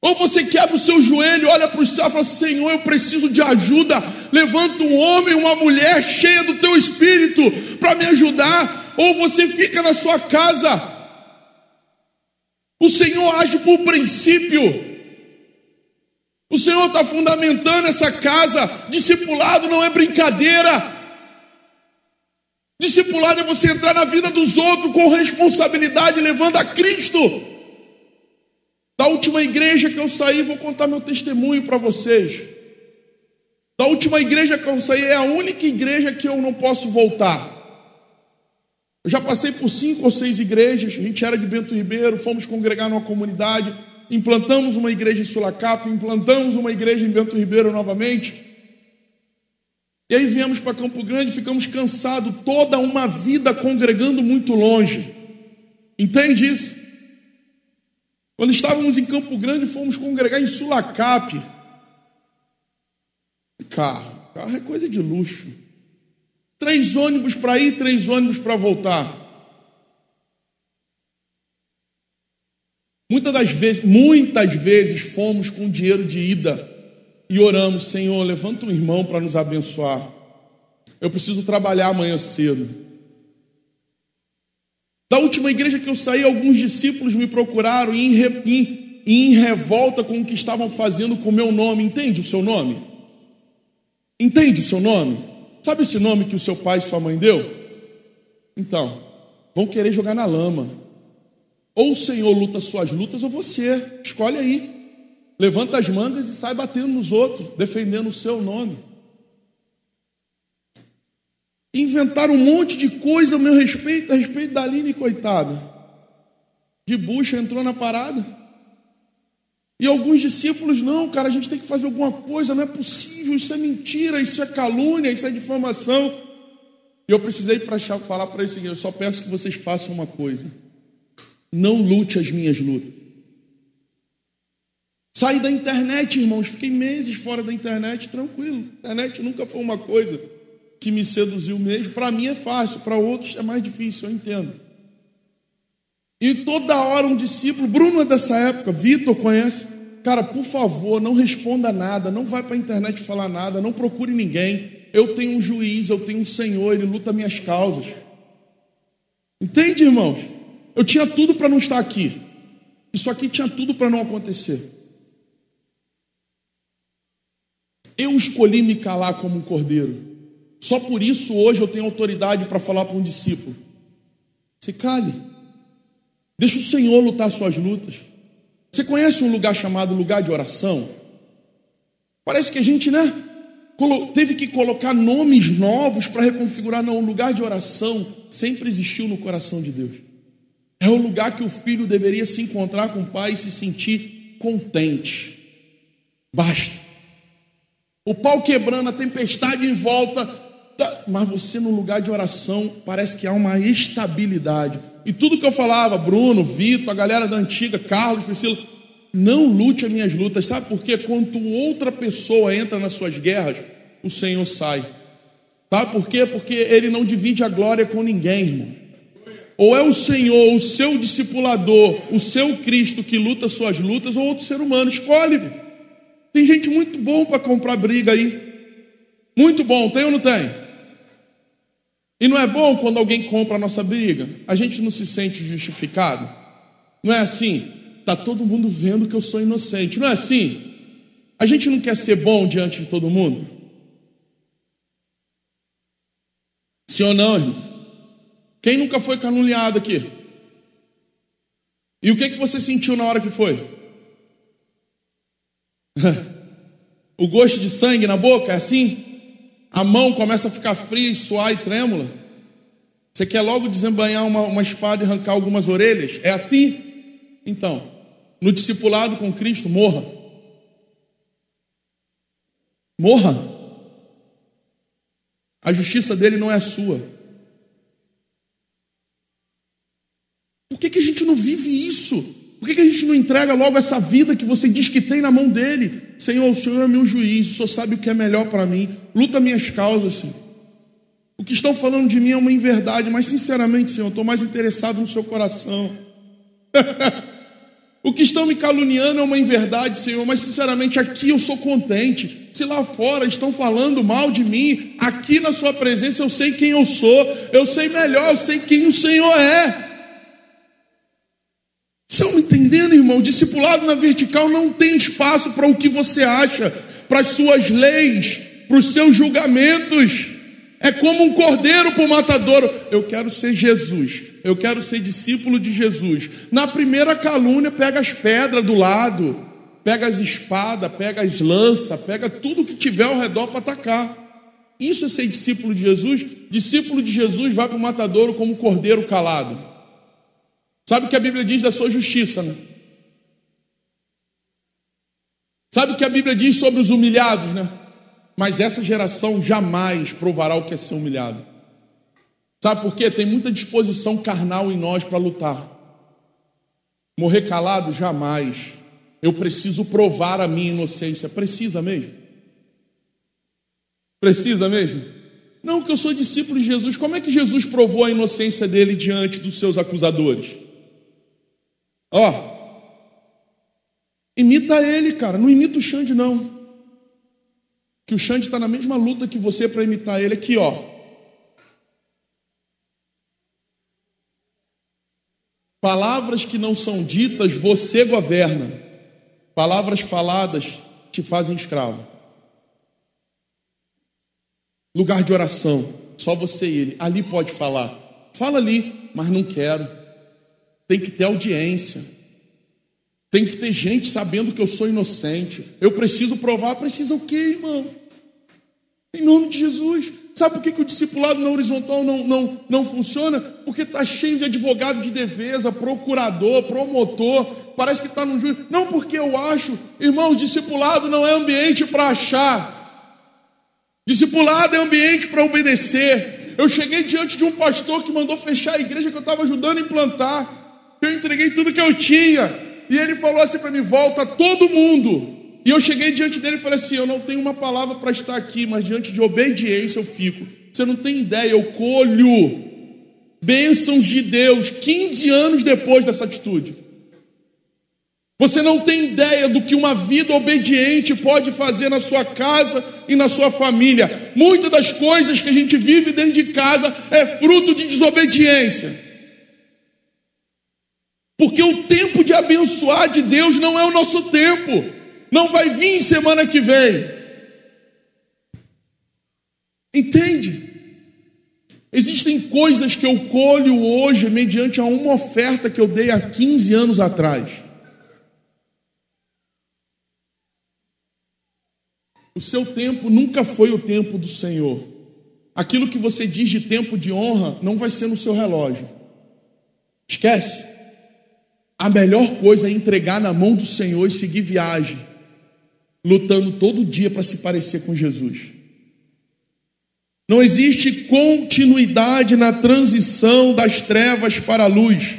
Ou você quebra o seu joelho, olha para o céu e fala: Senhor, eu preciso de ajuda. Levanta um homem, uma mulher cheia do teu espírito para me ajudar. Ou você fica na sua casa. O Senhor age por princípio. O Senhor está fundamentando essa casa. Discipulado não é brincadeira. Discipulado é você entrar na vida dos outros com responsabilidade, levando a Cristo. Da última igreja que eu saí, vou contar meu testemunho para vocês. Da última igreja que eu saí, é a única igreja que eu não posso voltar. Eu já passei por cinco ou seis igrejas. A gente era de Bento Ribeiro, fomos congregar numa comunidade implantamos uma igreja em Sulacap, implantamos uma igreja em Bento Ribeiro novamente. E aí viemos para Campo Grande, ficamos cansados, toda uma vida congregando muito longe. Entende isso? Quando estávamos em Campo Grande, fomos congregar em Sulacap. Carro, carro é coisa de luxo. Três ônibus para ir, três ônibus para voltar. Muitas das vezes, muitas vezes fomos com dinheiro de ida e oramos, Senhor, levanta um irmão para nos abençoar. Eu preciso trabalhar amanhã cedo. Da última igreja que eu saí, alguns discípulos me procuraram em, em, em revolta com o que estavam fazendo com o meu nome. Entende o seu nome? Entende o seu nome? Sabe esse nome que o seu pai e sua mãe deu? Então, vão querer jogar na lama. Ou o Senhor luta suas lutas, ou você. Escolhe aí. Levanta as mangas e sai batendo nos outros, defendendo o seu nome. Inventaram um monte de coisa a meu respeito, a respeito da Aline, coitada. De bucha entrou na parada. E alguns discípulos, não, cara, a gente tem que fazer alguma coisa, não é possível, isso é mentira, isso é calúnia, isso é difamação. E eu precisei pra falar para eles o eu só peço que vocês façam uma coisa. Não lute as minhas lutas. Saí da internet, irmãos, fiquei meses fora da internet, tranquilo. Internet nunca foi uma coisa que me seduziu mesmo. Para mim é fácil, para outros é mais difícil, eu entendo. E toda hora um discípulo, Bruno é dessa época, Vitor conhece. Cara, por favor, não responda nada, não vai para a internet falar nada, não procure ninguém. Eu tenho um juiz, eu tenho um Senhor, ele luta minhas causas. Entende, irmãos? Eu tinha tudo para não estar aqui. Isso aqui tinha tudo para não acontecer. Eu escolhi me calar como um cordeiro. Só por isso hoje eu tenho autoridade para falar para um discípulo: se cale, deixa o Senhor lutar suas lutas. Você conhece um lugar chamado lugar de oração? Parece que a gente, né? Teve que colocar nomes novos para reconfigurar. Não, o lugar de oração sempre existiu no coração de Deus. É o lugar que o filho deveria se encontrar com o pai e se sentir contente. Basta. O pau quebrando, a tempestade em volta, Tá, mas você no lugar de oração parece que há uma estabilidade. E tudo que eu falava, Bruno, Vitor, a galera da antiga, Carlos, Priscila, não lute as minhas lutas. Sabe por quê? Quando outra pessoa entra nas suas guerras, o Senhor sai. Sabe por quê? Porque ele não divide a glória com ninguém, irmão. Ou é o Senhor, o seu discipulador, o seu Cristo que luta suas lutas, ou outro ser humano. Escolhe. Tem gente muito bom para comprar briga aí. Muito bom, tem ou não tem? E não é bom quando alguém compra a nossa briga? A gente não se sente justificado? Não é assim? Está todo mundo vendo que eu sou inocente. Não é assim? A gente não quer ser bom diante de todo mundo? Sim ou não, irmão? Quem nunca foi caluniado aqui? E o que, que você sentiu na hora que foi? o gosto de sangue na boca é assim? a mão começa a ficar fria suar e trêmula. Você quer logo desembanhar uma, uma espada e arrancar algumas orelhas? É assim? Então, no discipulado com Cristo, morra. Morra. A justiça dele não é a sua. Por que, que a gente não vive isso? Por que, que a gente não entrega logo essa vida que você diz que tem na mão dele? Senhor, o Senhor é meu juiz, o Senhor sabe o que é melhor para mim, luta minhas causas, Senhor. O que estão falando de mim é uma inverdade, mas sinceramente, Senhor, estou mais interessado no seu coração. o que estão me caluniando é uma inverdade, Senhor, mas sinceramente aqui eu sou contente. Se lá fora estão falando mal de mim, aqui na Sua presença eu sei quem eu sou, eu sei melhor, eu sei quem o Senhor é. Entendendo, irmão? Discipulado na vertical não tem espaço para o que você acha, para as suas leis, para os seus julgamentos. É como um cordeiro para o matadouro. Eu quero ser Jesus, eu quero ser discípulo de Jesus. Na primeira calúnia, pega as pedras do lado, pega as espadas, pega as lanças, pega tudo que tiver ao redor para atacar. Isso é ser discípulo de Jesus? Discípulo de Jesus vai para o matadouro como cordeiro calado. Sabe o que a Bíblia diz da sua justiça, né? Sabe o que a Bíblia diz sobre os humilhados, né? Mas essa geração jamais provará o que é ser humilhado. Sabe por quê? Tem muita disposição carnal em nós para lutar. Morrer calado, jamais. Eu preciso provar a minha inocência. Precisa mesmo? Precisa mesmo? Não, que eu sou discípulo de Jesus. Como é que Jesus provou a inocência dele diante dos seus acusadores? Ó, imita ele, cara. Não imita o Xande, não. Que o Xande está na mesma luta que você para imitar ele aqui, ó. Palavras que não são ditas, você governa. Palavras faladas te fazem escravo. lugar de oração, só você e ele. Ali pode falar. Fala ali, mas não quero. Tem que ter audiência. Tem que ter gente sabendo que eu sou inocente. Eu preciso provar. Precisa o quê, irmão? Em nome de Jesus. Sabe por que, que o discipulado na horizontal não, não, não funciona? Porque está cheio de advogado de defesa, procurador, promotor, parece que está no juiz. Não porque eu acho, irmãos, discipulado não é ambiente para achar. Discipulado é ambiente para obedecer. Eu cheguei diante de um pastor que mandou fechar a igreja que eu estava ajudando a implantar. Eu entreguei tudo que eu tinha. E ele falou assim para mim: volta todo mundo. E eu cheguei diante dele e falei assim: Eu não tenho uma palavra para estar aqui, mas diante de obediência eu fico. Você não tem ideia, eu colho bênçãos de Deus 15 anos depois dessa atitude. Você não tem ideia do que uma vida obediente pode fazer na sua casa e na sua família. Muitas das coisas que a gente vive dentro de casa é fruto de desobediência. Porque o tempo de abençoar de Deus não é o nosso tempo. Não vai vir semana que vem. Entende? Existem coisas que eu colho hoje mediante a uma oferta que eu dei há 15 anos atrás. O seu tempo nunca foi o tempo do Senhor. Aquilo que você diz de tempo de honra não vai ser no seu relógio. Esquece. A melhor coisa é entregar na mão do Senhor e seguir viagem, lutando todo dia para se parecer com Jesus. Não existe continuidade na transição das trevas para a luz.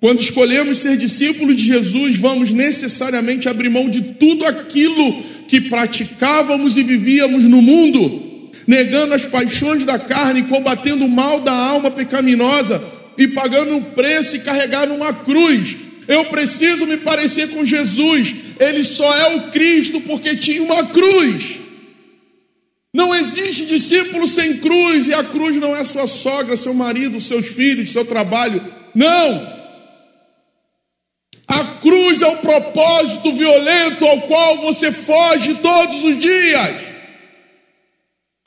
Quando escolhemos ser discípulos de Jesus, vamos necessariamente abrir mão de tudo aquilo que praticávamos e vivíamos no mundo, negando as paixões da carne, combatendo o mal da alma pecaminosa e pagando um preço e carregando uma cruz. Eu preciso me parecer com Jesus. Ele só é o Cristo porque tinha uma cruz. Não existe discípulo sem cruz, e a cruz não é sua sogra, seu marido, seus filhos, seu trabalho. Não! A cruz é o propósito violento ao qual você foge todos os dias.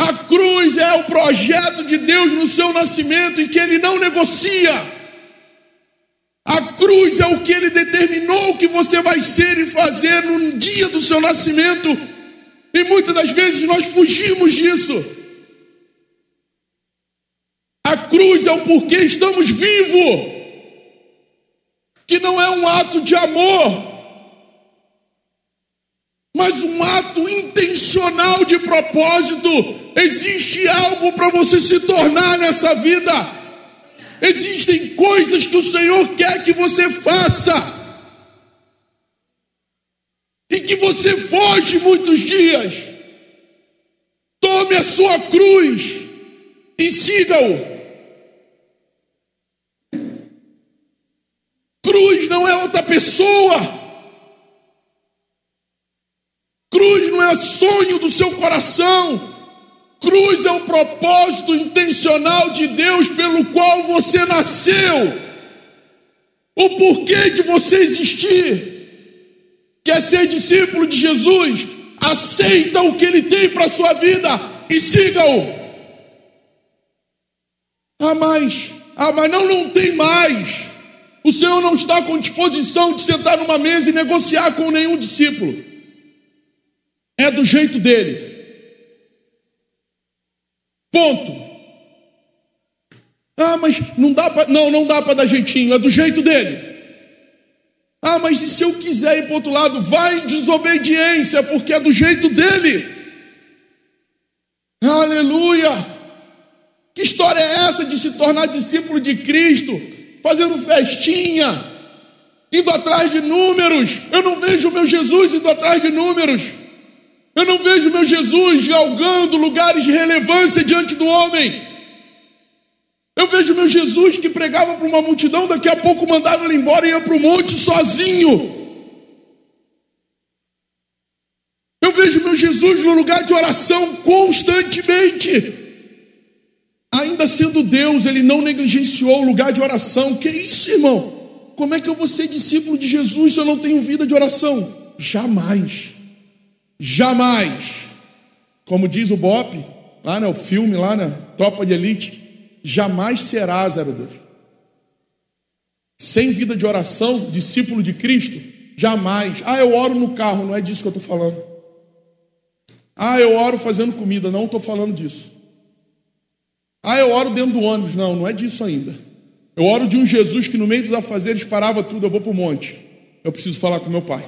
A cruz é o projeto de Deus no seu nascimento em que ele não negocia. A cruz é o que ele determinou que você vai ser e fazer no dia do seu nascimento. E muitas das vezes nós fugimos disso. A cruz é o porquê estamos vivos que não é um ato de amor, mas um ato intencional de propósito. Existe algo para você se tornar nessa vida. Existem coisas que o Senhor quer que você faça. E que você foge muitos dias. Tome a sua cruz e siga-o. Cruz não é outra pessoa. Cruz não é sonho do seu coração. Cruz é o propósito intencional de Deus pelo qual você nasceu. O porquê de você existir. Quer ser discípulo de Jesus? Aceita o que ele tem para a sua vida e siga-o. Ah, mas, ah, mas não, não tem mais. O Senhor não está com disposição de sentar numa mesa e negociar com nenhum discípulo. É do jeito dele. Ponto. Ah, mas não dá para, não, não dá para dar jeitinho, é do jeito dele. Ah, mas e se eu quiser ir para outro lado, vai em desobediência, porque é do jeito dele. Aleluia! Que história é essa de se tornar discípulo de Cristo? fazendo festinha, indo atrás de números. Eu não vejo o meu Jesus indo atrás de números. Eu não vejo meu Jesus galgando lugares de relevância diante do homem. Eu vejo meu Jesus que pregava para uma multidão, daqui a pouco mandava ele embora e ia para o monte sozinho. Eu vejo meu Jesus no lugar de oração constantemente. Ainda sendo Deus, ele não negligenciou o lugar de oração. Que isso, irmão? Como é que eu vou ser discípulo de Jesus se eu não tenho vida de oração? Jamais. Jamais. Como diz o Bop, lá no filme, lá na Tropa de Elite, jamais será 02. Sem vida de oração, discípulo de Cristo, jamais. Ah, eu oro no carro, não é disso que eu estou falando. Ah, eu oro fazendo comida, não estou falando disso. Ah, eu oro dentro do ônibus, não, não é disso ainda. Eu oro de um Jesus que no meio dos afazeres parava tudo, eu vou para o monte. Eu preciso falar com meu pai.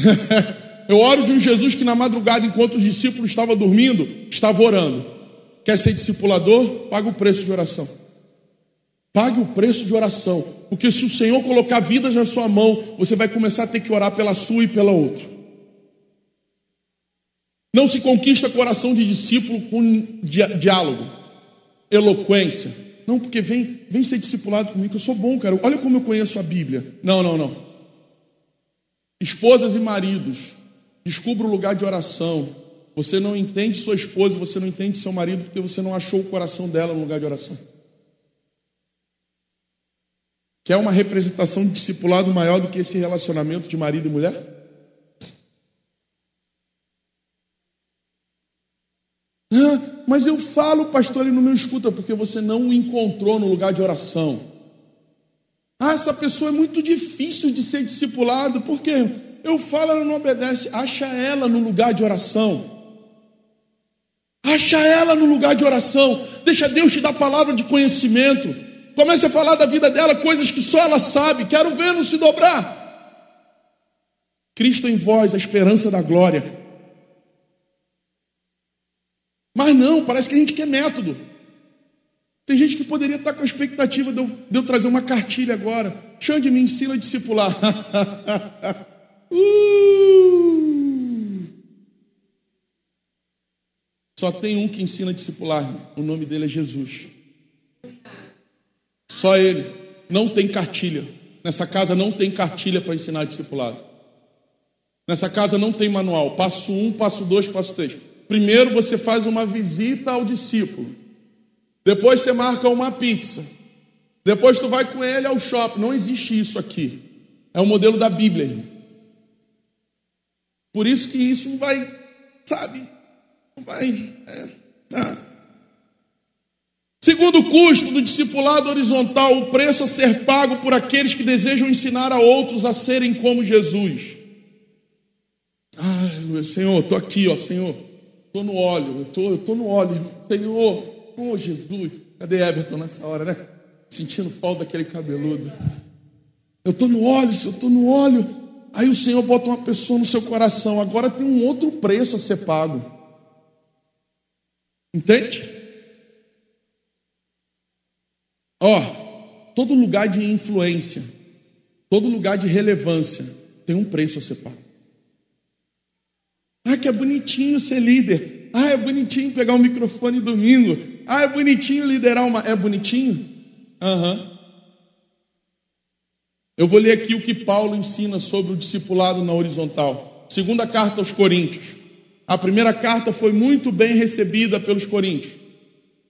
eu oro de um Jesus que na madrugada, enquanto os discípulos estavam dormindo, estava orando. Quer ser discipulador? Paga o preço de oração. Pague o preço de oração. Porque se o Senhor colocar vidas na sua mão, você vai começar a ter que orar pela sua e pela outra. Não se conquista coração de discípulo com diálogo, eloquência. Não, porque vem, vem ser discipulado comigo, eu sou bom, cara. Olha como eu conheço a Bíblia. Não, não, não. Esposas e maridos, descubra o lugar de oração. Você não entende sua esposa, você não entende seu marido, porque você não achou o coração dela no lugar de oração. Quer uma representação de discipulado maior do que esse relacionamento de marido e mulher? Ah, mas eu falo, pastor, ele não me escuta, porque você não o encontrou no lugar de oração. Ah, essa pessoa é muito difícil de ser discipulado, porque eu falo, ela não obedece. Acha ela no lugar de oração. Acha ela no lugar de oração. Deixa Deus te dar palavra de conhecimento. Comece a falar da vida dela, coisas que só ela sabe. Quero ver não se dobrar. Cristo em vós, a esperança da glória. Mas não, parece que a gente quer método. Tem gente que poderia estar com a expectativa de eu, de eu trazer uma cartilha agora. Xande, me ensina a discipular. uh! Só tem um que ensina a discipular. O nome dele é Jesus. Só ele. Não tem cartilha. Nessa casa não tem cartilha para ensinar a discipulado. Nessa casa não tem manual. Passo um, passo dois, passo três. Primeiro você faz uma visita ao discípulo. Depois você marca uma pizza. Depois tu vai com ele ao shopping. Não existe isso aqui. É o modelo da Bíblia. Por isso que isso vai, sabe? Vai. É, tá. Segundo custo do discipulado horizontal, o preço a ser pago por aqueles que desejam ensinar a outros a serem como Jesus. Ai, Senhor, estou aqui, ó, Senhor. Estou no óleo, eu estou tô no óleo, Senhor, oh Jesus. Cadê Everton nessa hora, né? Sentindo falta daquele cabeludo. Eu estou no óleo, eu estou no óleo. Aí o Senhor bota uma pessoa no seu coração. Agora tem um outro preço a ser pago. Entende? Ó, todo lugar de influência, todo lugar de relevância tem um preço a ser pago. Ah, que é bonitinho ser líder. Ah, é bonitinho pegar um microfone domingo. Ah, é bonitinho liderar uma. É bonitinho? Aham. Uhum. Eu vou ler aqui o que Paulo ensina sobre o discipulado na horizontal. Segunda carta aos Coríntios. A primeira carta foi muito bem recebida pelos coríntios.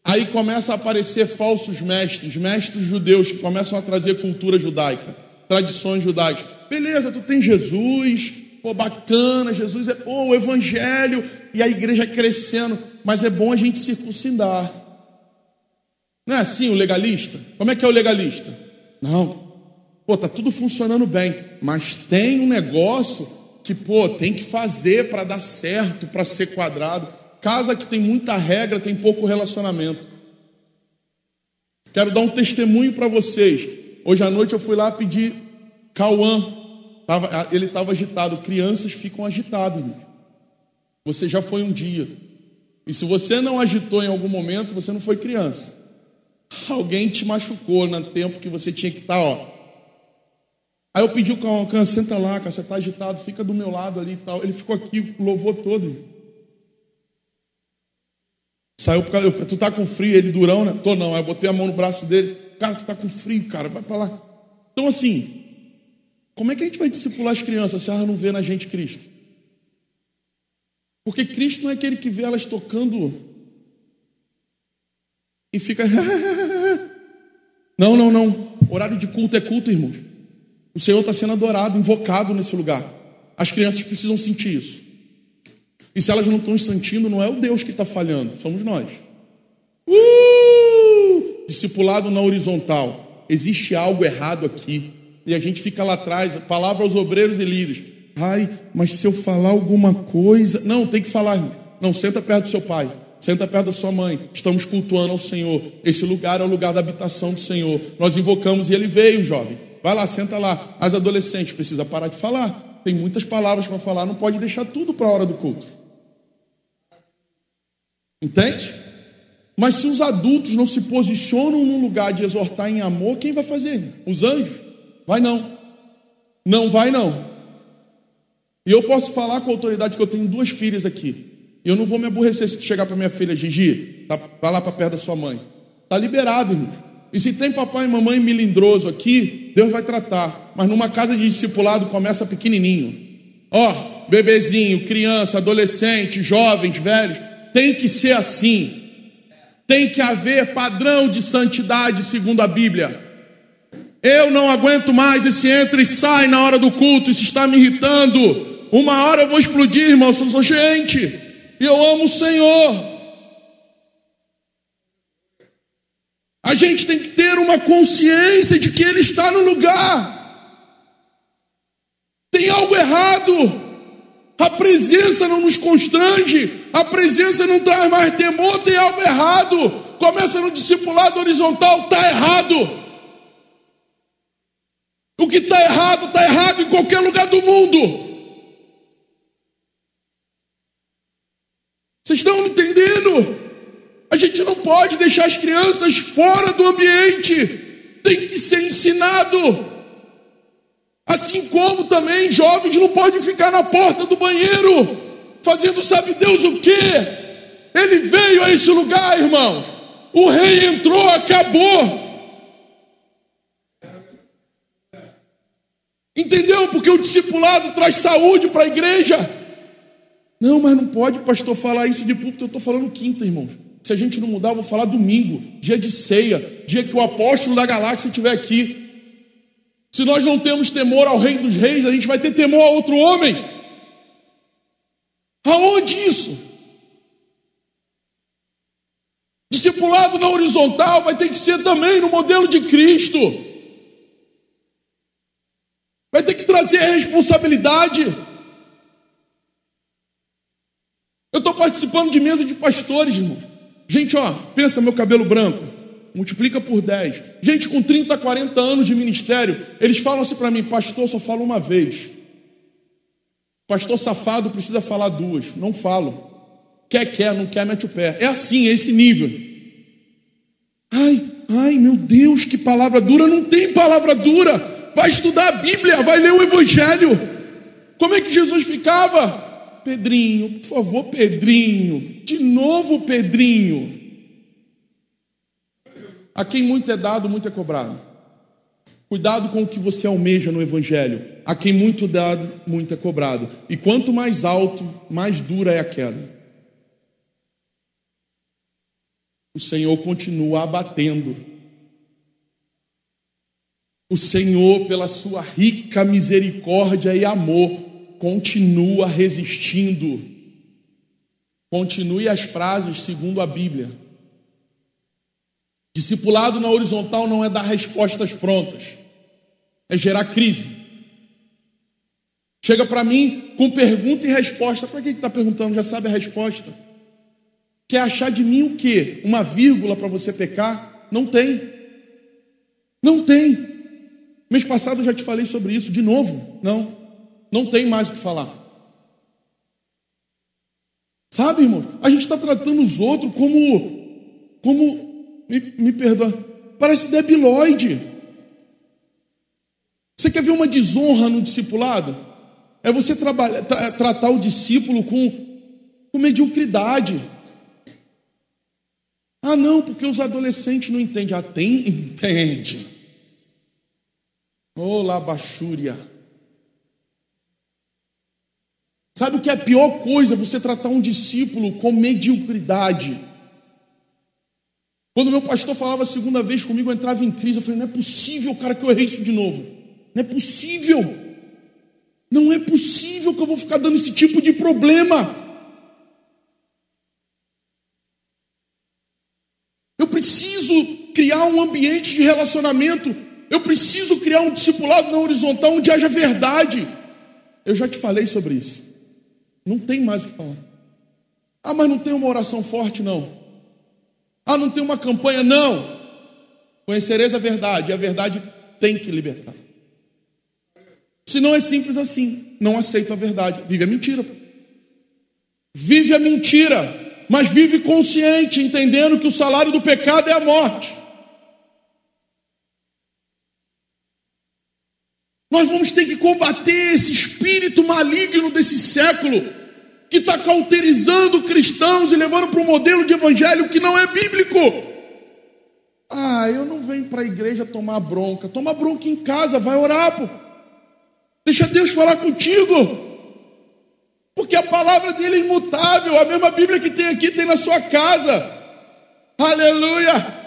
Aí começa a aparecer falsos mestres, mestres judeus que começam a trazer cultura judaica, tradições judaicas. Beleza, tu tem Jesus, pô, bacana, Jesus é pô, o evangelho e a igreja crescendo, mas é bom a gente circuncidar. Não é assim o legalista? Como é que é o legalista? Não. Pô, tá tudo funcionando bem, mas tem um negócio que, pô, tem que fazer para dar certo, para ser quadrado. Casa que tem muita regra, tem pouco relacionamento. Quero dar um testemunho para vocês. Hoje à noite eu fui lá pedir Cauã Tava, ele estava agitado. Crianças ficam agitadas. Você já foi um dia. E se você não agitou em algum momento, você não foi criança. Alguém te machucou no tempo que você tinha que estar, tá, ó. Aí eu pedi o Cauã, senta lá, cara, você está agitado, fica do meu lado ali e tal. Ele ficou aqui, louvou todo. Saiu por causa, tu tá com frio, ele durão, né? Tô não. Aí eu botei a mão no braço dele. Cara, tu tá com frio, cara, vai para lá. Então assim, como é que a gente vai discipular as crianças se elas não vê na gente Cristo? Porque Cristo não é aquele que vê elas tocando e fica. Não, não, não. Horário de culto é culto, irmãos. O Senhor está sendo adorado, invocado nesse lugar. As crianças precisam sentir isso. E se elas não estão sentindo, não é o Deus que está falhando, somos nós. Uh! Discipulado na horizontal. Existe algo errado aqui. E a gente fica lá atrás, palavra aos obreiros e líderes. Ai, mas se eu falar alguma coisa. Não, tem que falar. Não, senta perto do seu pai. Senta perto da sua mãe. Estamos cultuando ao Senhor. Esse lugar é o lugar da habitação do Senhor. Nós invocamos e ele veio, jovem. Vai lá, senta lá. As adolescentes precisa parar de falar. Tem muitas palavras para falar, não pode deixar tudo para a hora do culto. Entende? Mas se os adultos não se posicionam num lugar de exortar em amor, quem vai fazer? Os anjos? Vai não. Não vai não. E eu posso falar com autoridade que eu tenho duas filhas aqui. E eu não vou me aborrecer se tu chegar para minha filha, Gigi, tá, vai lá para perto da sua mãe. Tá liberado, irmão. E se tem papai e mamãe milindroso aqui, Deus vai tratar. Mas numa casa de discipulado começa pequenininho. Ó, bebezinho, criança, adolescente, jovens, velhos, tem que ser assim. Tem que haver padrão de santidade segundo a Bíblia. Eu não aguento mais esse entra e sai na hora do culto, isso está me irritando. Uma hora eu vou explodir, irmão, eu sou gente. E eu amo o Senhor. A gente tem que ter uma consciência de que Ele está no lugar. Tem algo errado. A presença não nos constrange, a presença não traz mais temor, tem algo errado. Começa no discipulado horizontal, está errado. O que está errado, está errado em qualquer lugar do mundo. Vocês estão entendendo? A gente não pode deixar as crianças fora do ambiente, tem que ser ensinado. Assim como também jovens não podem ficar na porta do banheiro, fazendo sabe Deus o que? Ele veio a esse lugar, irmãos. O rei entrou, acabou. Entendeu? Porque o discipulado traz saúde para a igreja. Não, mas não pode, pastor, falar isso de púlpito. Eu estou falando quinta, irmãos. Se a gente não mudar, eu vou falar domingo, dia de ceia, dia que o apóstolo da galáxia estiver aqui. Se nós não temos temor ao Rei dos Reis, a gente vai ter temor a outro homem. Aonde isso? Discipulado na horizontal vai ter que ser também no modelo de Cristo. Vai ter que trazer a responsabilidade. Eu estou participando de mesa de pastores, irmão. Gente, ó, pensa meu cabelo branco, multiplica por 10. Gente com 30, 40 anos de ministério, eles falam assim para mim, pastor, só falo uma vez. Pastor safado precisa falar duas. Não falo. Quer, quer, não quer, mete o pé. É assim, é esse nível. Ai, ai, meu Deus, que palavra dura. Não tem palavra dura vai estudar a Bíblia, vai ler o Evangelho. Como é que Jesus ficava? Pedrinho, por favor, Pedrinho, de novo Pedrinho. A quem muito é dado, muito é cobrado. Cuidado com o que você almeja no Evangelho. A quem muito dado, muito é cobrado. E quanto mais alto, mais dura é a queda. O Senhor continua abatendo o Senhor, pela sua rica misericórdia e amor, continua resistindo. Continue as frases segundo a Bíblia. Discipulado na horizontal não é dar respostas prontas, é gerar crise. Chega para mim com pergunta e resposta. Para que está perguntando? Já sabe a resposta. Quer achar de mim o quê? Uma vírgula para você pecar? Não tem. Não tem. Mês passado eu já te falei sobre isso de novo. Não, não tem mais o que falar. Sabe, irmão? A gente está tratando os outros como, como, me, me perdoa, parece debilóide. Você quer ver uma desonra no discipulado? É você trabalhar, tra, tratar o discípulo com, com mediocridade. Ah, não, porque os adolescentes não entendem. Ah, tem, entende. Oh, labachúria. Sabe o que é a pior coisa? Você tratar um discípulo com mediocridade. Quando meu pastor falava a segunda vez comigo, eu entrava em crise. Eu falei: não é possível, cara, que eu errei isso de novo. Não é possível. Não é possível que eu vou ficar dando esse tipo de problema. Eu preciso criar um ambiente de relacionamento. Eu preciso criar um discipulado na horizontal onde haja verdade. Eu já te falei sobre isso. Não tem mais o que falar. Ah, mas não tem uma oração forte, não. Ah, não tem uma campanha, não. Conhecereis a verdade, e a verdade tem que libertar. Se não é simples assim, não aceita a verdade, vive a mentira. Vive a mentira, mas vive consciente, entendendo que o salário do pecado é a morte. Nós vamos ter que combater esse espírito maligno desse século que está cauterizando cristãos e levando para um modelo de evangelho que não é bíblico. Ah, eu não venho para a igreja tomar bronca. Toma bronca em casa, vai orar, pô. Deixa Deus falar contigo. Porque a palavra dele é imutável. A mesma Bíblia que tem aqui tem na sua casa. Aleluia.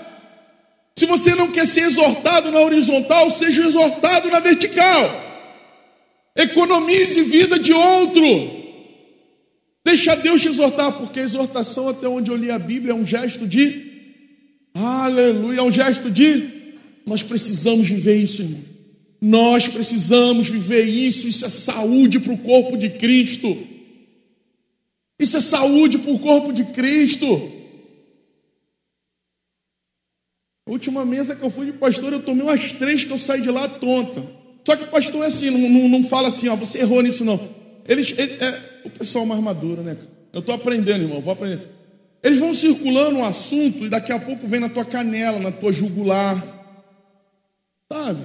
Se você não quer ser exortado na horizontal, seja exortado na vertical. Economize vida de outro. Deixa Deus te exortar, porque a exortação, até onde eu li a Bíblia, é um gesto de aleluia, é um gesto de nós precisamos viver isso, irmão. Nós precisamos viver isso. Isso é saúde para o corpo de Cristo. Isso é saúde para o corpo de Cristo. A última mesa que eu fui de pastor, eu tomei umas três que eu saí de lá tonta. Só que o pastor é assim, não, não, não fala assim, ó, você errou nisso não. Eles, ele, é, o pessoal mais maduro, né? Eu estou aprendendo, irmão, vou aprender. Eles vão circulando um assunto e daqui a pouco vem na tua canela, na tua jugular. Sabe?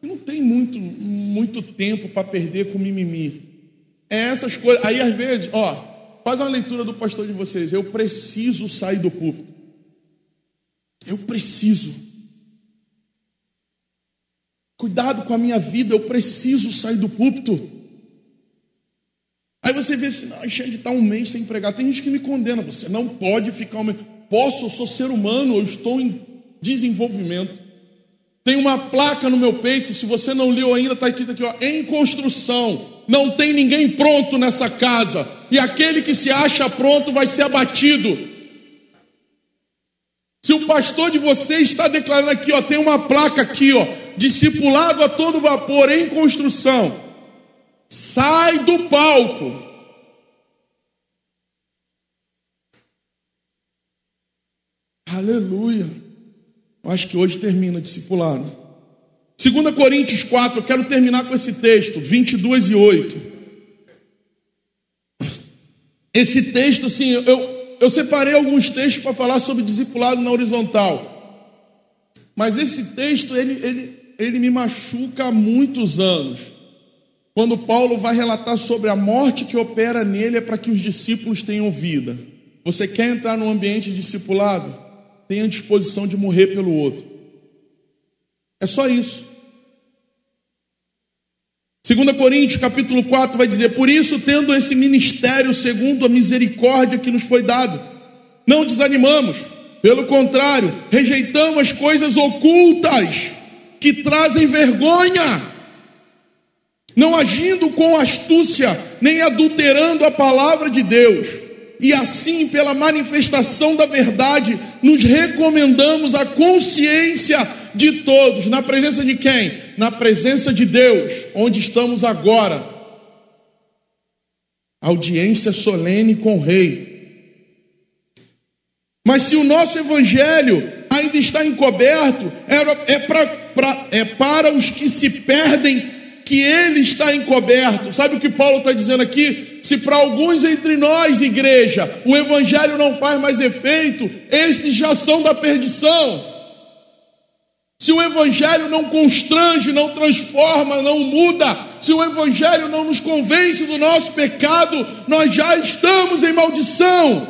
Não tem muito, muito tempo para perder com mimimi. É essas coisas. Aí às vezes, ó, faz uma leitura do pastor de vocês. Eu preciso sair do púlpito. Eu preciso. Cuidado com a minha vida, eu preciso sair do púlpito. Aí você vê, ah, Xande está um mês sem pregar. Tem gente que me condena, você não pode ficar um mês. Posso, eu sou ser humano, eu estou em desenvolvimento. Tem uma placa no meu peito, se você não leu ainda, está escrito aqui, ó, em construção. Não tem ninguém pronto nessa casa. E aquele que se acha pronto vai ser abatido. Se o pastor de vocês está declarando aqui, ó, tem uma placa aqui, ó, discipulado a todo vapor em construção, sai do palco. Aleluia. Eu acho que hoje termina discipulado. 2 Coríntios 4, eu quero terminar com esse texto, 22 e 8. Esse texto, assim, eu, eu separei alguns textos para falar sobre discipulado na horizontal. Mas esse texto, ele, ele, ele me machuca há muitos anos. Quando Paulo vai relatar sobre a morte que opera nele é para que os discípulos tenham vida. Você quer entrar num ambiente discipulado? Tenha disposição de morrer pelo outro. É só isso. 2 Coríntios capítulo 4 vai dizer: Por isso, tendo esse ministério segundo a misericórdia que nos foi dado, não desanimamos, pelo contrário, rejeitamos as coisas ocultas que trazem vergonha, não agindo com astúcia, nem adulterando a palavra de Deus, e assim, pela manifestação da verdade, nos recomendamos a consciência de todos, na presença de quem? Na presença de Deus, onde estamos agora. Audiência solene com o Rei. Mas se o nosso evangelho ainda está encoberto, é, é para os que se perdem que ele está encoberto. Sabe o que Paulo está dizendo aqui? Se para alguns entre nós, igreja, o evangelho não faz mais efeito, esses já são da perdição. Se o Evangelho não constrange, não transforma, não muda, se o Evangelho não nos convence do nosso pecado, nós já estamos em maldição.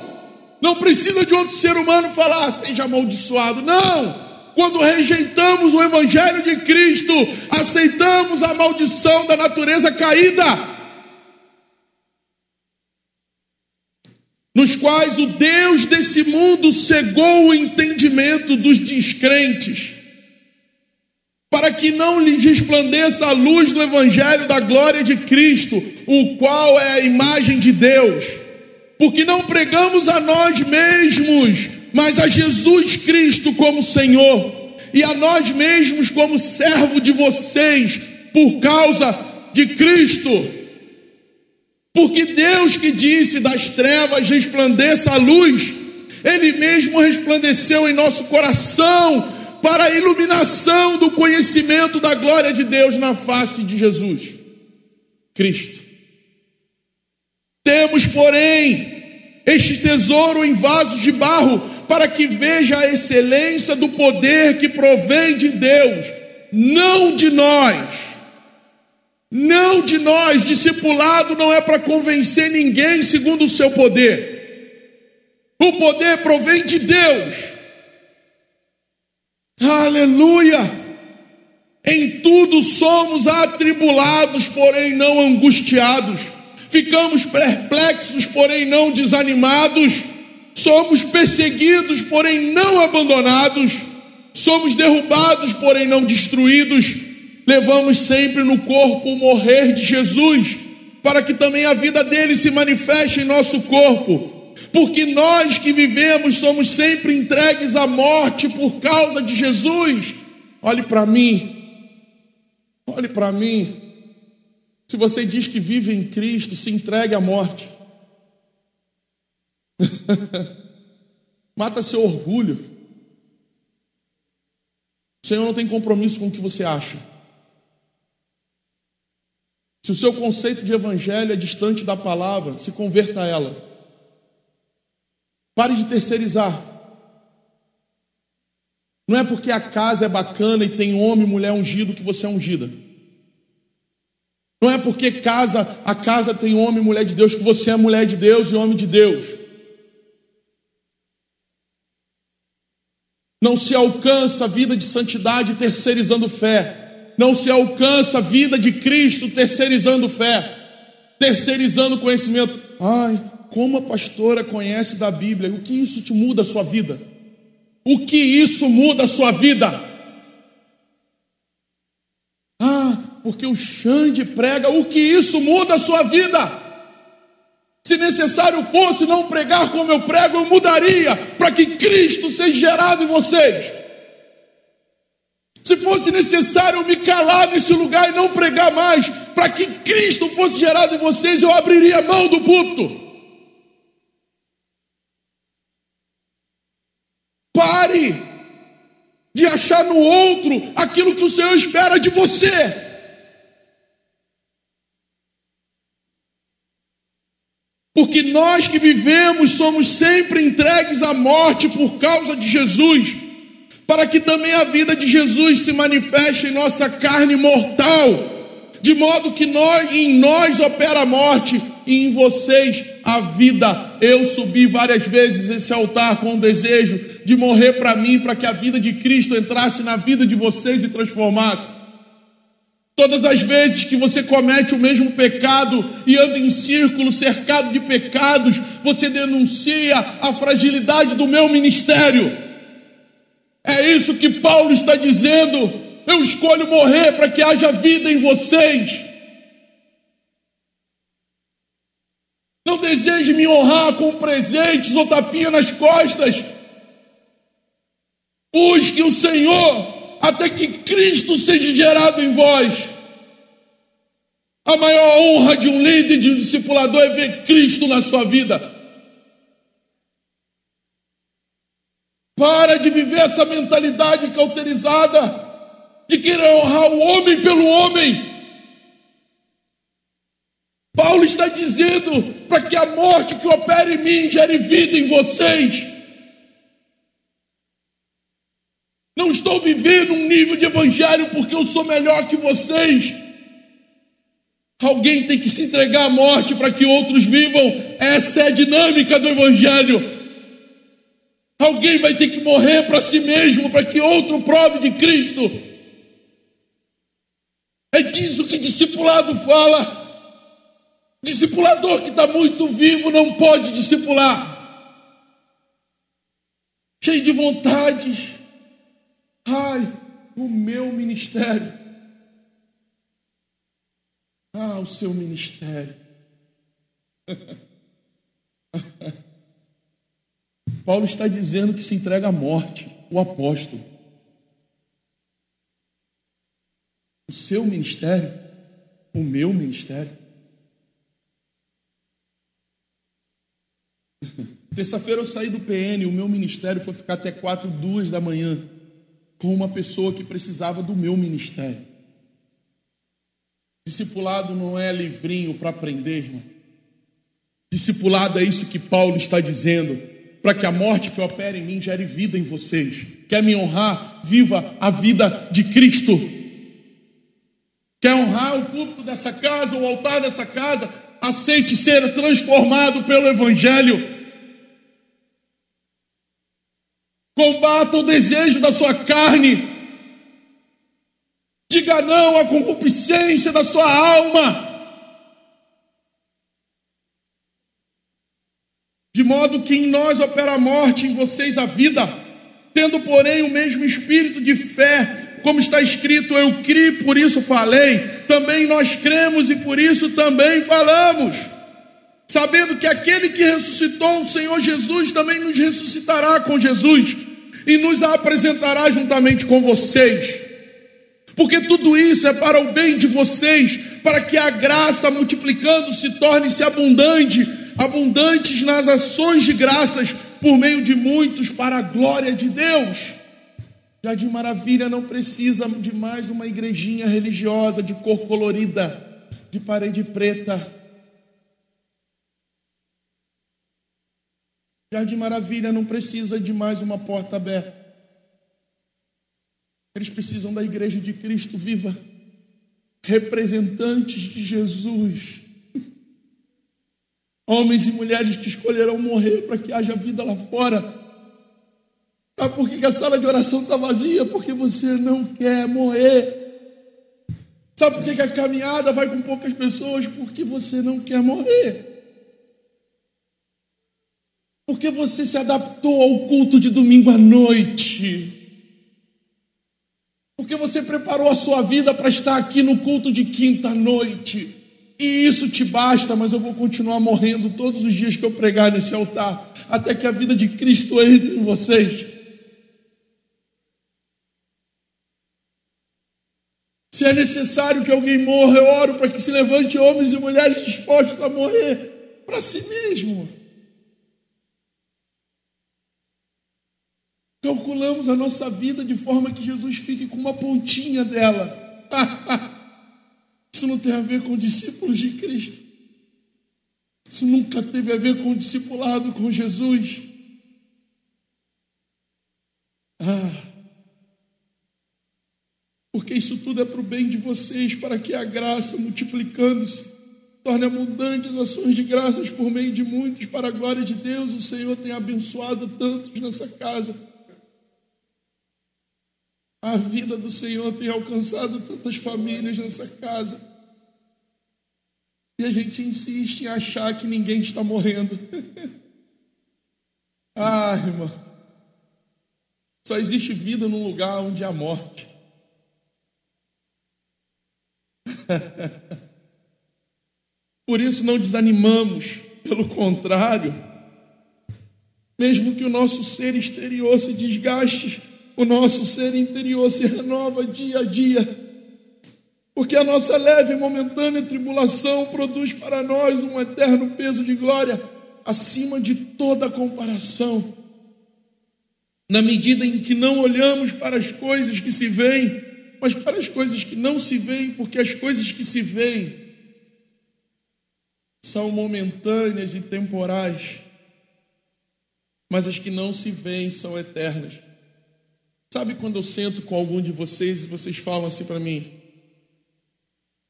Não precisa de outro ser humano falar, ah, seja amaldiçoado. Não! Quando rejeitamos o Evangelho de Cristo, aceitamos a maldição da natureza caída, nos quais o Deus desse mundo cegou o entendimento dos descrentes para que não lhes resplandeça a luz do Evangelho da glória de Cristo, o qual é a imagem de Deus. Porque não pregamos a nós mesmos, mas a Jesus Cristo como Senhor e a nós mesmos como servo de vocês por causa de Cristo. Porque Deus que disse das trevas resplandeça a luz, Ele mesmo resplandeceu em nosso coração para a iluminação do conhecimento da glória de Deus na face de Jesus, Cristo. Temos, porém, este tesouro em vasos de barro, para que veja a excelência do poder que provém de Deus, não de nós. Não de nós, discipulado não é para convencer ninguém segundo o seu poder. O poder provém de Deus. Aleluia! Em tudo somos atribulados, porém não angustiados ficamos perplexos, porém não desanimados, somos perseguidos, porém não abandonados, somos derrubados, porém não destruídos, levamos sempre no corpo o morrer de Jesus, para que também a vida dele se manifeste em nosso corpo. Porque nós que vivemos somos sempre entregues à morte por causa de Jesus. Olhe para mim, olhe para mim. Se você diz que vive em Cristo, se entregue à morte. Mata seu orgulho. O Senhor não tem compromisso com o que você acha. Se o seu conceito de evangelho é distante da palavra, se converta a ela. Pare de terceirizar. Não é porque a casa é bacana e tem homem e mulher ungido que você é ungida. Não é porque casa, a casa tem homem e mulher de Deus que você é mulher de Deus e homem de Deus. Não se alcança a vida de santidade terceirizando fé. Não se alcança a vida de Cristo terceirizando fé. Terceirizando conhecimento. Ai, como a pastora conhece da Bíblia. O que isso te muda a sua vida? O que isso muda a sua vida? porque o Xande prega, o que isso muda a sua vida? Se necessário fosse não pregar como eu prego, eu mudaria para que Cristo seja gerado em vocês. Se fosse necessário eu me calar nesse lugar e não pregar mais, para que Cristo fosse gerado em vocês, eu abriria a mão do púlpito. Pare de achar no outro aquilo que o Senhor espera de você. Porque nós que vivemos somos sempre entregues à morte por causa de Jesus, para que também a vida de Jesus se manifeste em nossa carne mortal, de modo que nós, em nós opera a morte e em vocês a vida. Eu subi várias vezes esse altar com o desejo de morrer para mim, para que a vida de Cristo entrasse na vida de vocês e transformasse. Todas as vezes que você comete o mesmo pecado e anda em círculo cercado de pecados, você denuncia a fragilidade do meu ministério. É isso que Paulo está dizendo. Eu escolho morrer para que haja vida em vocês. Não deseje me honrar com presentes ou tapinha nas costas. Busque o Senhor até que Cristo seja gerado em vós. A maior honra de um líder, de um discipulador, é ver Cristo na sua vida. Para de viver essa mentalidade cauterizada de querer honrar o homem pelo homem. Paulo está dizendo para que a morte que opera em mim gere vida em vocês. Não estou vivendo um nível de evangelho porque eu sou melhor que vocês. Alguém tem que se entregar à morte para que outros vivam. Essa é a dinâmica do evangelho. Alguém vai ter que morrer para si mesmo para que outro prove de Cristo. É disso que discipulado fala. Discipulador que está muito vivo não pode discipular. Cheio de vontade Ai, o meu ministério. Ah, o seu ministério. Paulo está dizendo que se entrega à morte, o apóstolo. O seu ministério, o meu ministério. Terça-feira eu saí do PN, o meu ministério foi ficar até quatro, duas da manhã, com uma pessoa que precisava do meu ministério. Discipulado não é livrinho para aprender, irmão. Discipulado é isso que Paulo está dizendo, para que a morte que opera em mim gere vida em vocês. Quer me honrar? Viva a vida de Cristo. Quer honrar o púlpito dessa casa, o altar dessa casa? Aceite ser transformado pelo Evangelho. Combata o desejo da sua carne. Diga não à concupiscência da sua alma. De modo que em nós opera a morte, em vocês a vida, tendo, porém, o mesmo espírito de fé, como está escrito, eu criei, por isso falei, também nós cremos e por isso também falamos, sabendo que aquele que ressuscitou o Senhor Jesus também nos ressuscitará com Jesus e nos apresentará juntamente com vocês. Porque tudo isso é para o bem de vocês, para que a graça multiplicando-se torne-se abundante, abundantes nas ações de graças por meio de muitos para a glória de Deus. Jardim Maravilha não precisa de mais uma igrejinha religiosa de cor colorida, de parede preta. Jardim Maravilha não precisa de mais uma porta aberta. Eles precisam da igreja de Cristo viva, representantes de Jesus. Homens e mulheres que escolherão morrer para que haja vida lá fora. Sabe por que a sala de oração está vazia? Porque você não quer morrer. Sabe por que a caminhada vai com poucas pessoas? Porque você não quer morrer. Porque você se adaptou ao culto de domingo à noite. Porque você preparou a sua vida para estar aqui no culto de quinta noite. E isso te basta, mas eu vou continuar morrendo todos os dias que eu pregar nesse altar, até que a vida de Cristo entre em vocês. Se é necessário que alguém morra, eu oro para que se levante homens e mulheres dispostos a morrer para si mesmo. Calculamos a nossa vida de forma que Jesus fique com uma pontinha dela. Isso não tem a ver com discípulos de Cristo. Isso nunca teve a ver com o discipulado com Jesus. Ah, porque isso tudo é para o bem de vocês, para que a graça, multiplicando-se, torne abundantes ações de graças por meio de muitos, para a glória de Deus. O Senhor tem abençoado tantos nessa casa. A vida do Senhor tem alcançado tantas famílias nessa casa. E a gente insiste em achar que ninguém está morrendo. ah, irmão. Só existe vida num lugar onde há morte. Por isso não desanimamos, pelo contrário, mesmo que o nosso ser exterior se desgaste, o nosso ser interior se renova dia a dia, porque a nossa leve e momentânea tribulação produz para nós um eterno peso de glória acima de toda comparação. Na medida em que não olhamos para as coisas que se veem, mas para as coisas que não se veem, porque as coisas que se veem são momentâneas e temporais, mas as que não se veem são eternas. Sabe quando eu sento com algum de vocês e vocês falam assim para mim: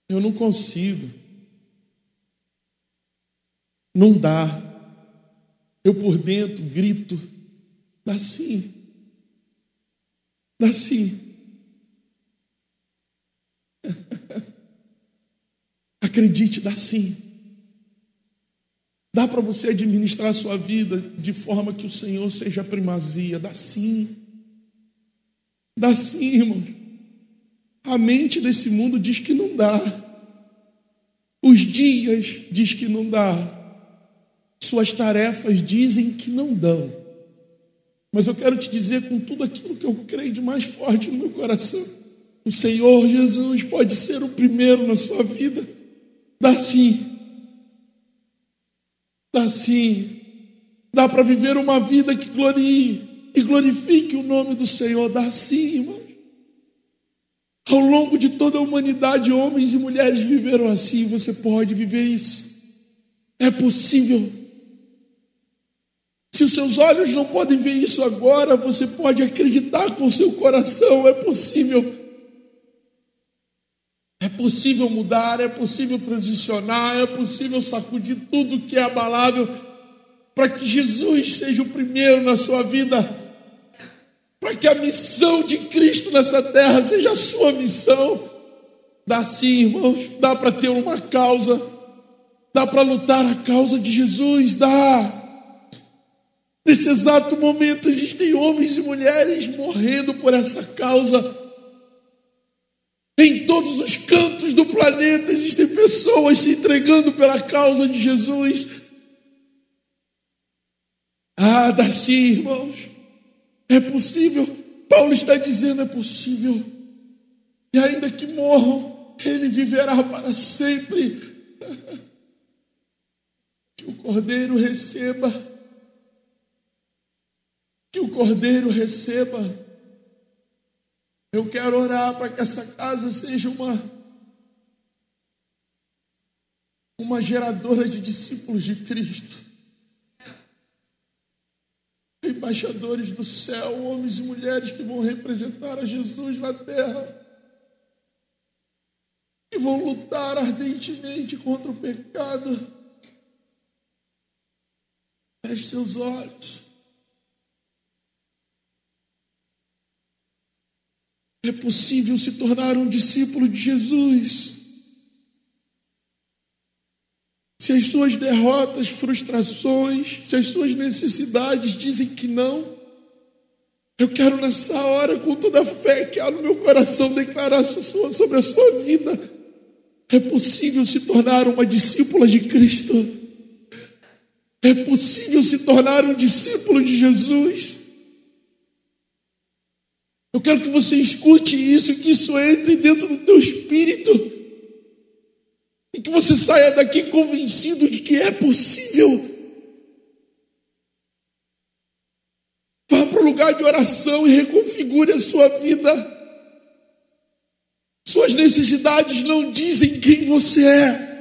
Eu não consigo. Não dá. Eu por dentro grito: Dá sim. Dá sim. Acredite, dá sim. Dá para você administrar a sua vida de forma que o Senhor seja a primazia, dá sim. Dá sim, irmãos. A mente desse mundo diz que não dá. Os dias diz que não dá. Suas tarefas dizem que não dão. Mas eu quero te dizer com tudo aquilo que eu creio de mais forte no meu coração: o Senhor Jesus pode ser o primeiro na sua vida. Dá sim. Dá sim. Dá para viver uma vida que glorie e glorifique o nome do Senhor. Dá sim, irmãos. Ao longo de toda a humanidade, homens e mulheres viveram assim. Você pode viver isso. É possível. Se os seus olhos não podem ver isso agora, você pode acreditar com o seu coração. É possível. É possível mudar, é possível transicionar, é possível sacudir tudo que é abalável para que Jesus seja o primeiro na sua vida, para que a missão de Cristo nessa terra seja a sua missão. Dá sim, irmãos, dá para ter uma causa, dá para lutar a causa de Jesus, dá. Nesse exato momento existem homens e mulheres morrendo por essa causa. Em todos os cantos do planeta existem pessoas se entregando pela causa de Jesus. Ah, dá sim, irmãos. É possível. Paulo está dizendo: é possível. E ainda que morram, ele viverá para sempre. Que o cordeiro receba. Que o cordeiro receba. Eu quero orar para que essa casa seja uma uma geradora de discípulos de Cristo embaixadores do céu, homens e mulheres que vão representar a Jesus na terra e vão lutar ardentemente contra o pecado. Feche seus olhos. É possível se tornar um discípulo de Jesus se as suas derrotas, frustrações, se as suas necessidades dizem que não, eu quero nessa hora, com toda a fé que há no meu coração, declarar sobre a sua vida. É possível se tornar uma discípula de Cristo. É possível se tornar um discípulo de Jesus. Eu quero que você escute isso, que isso entre dentro do teu espírito e que você saia daqui convencido de que é possível. Vá para o lugar de oração e reconfigure a sua vida. Suas necessidades não dizem quem você é.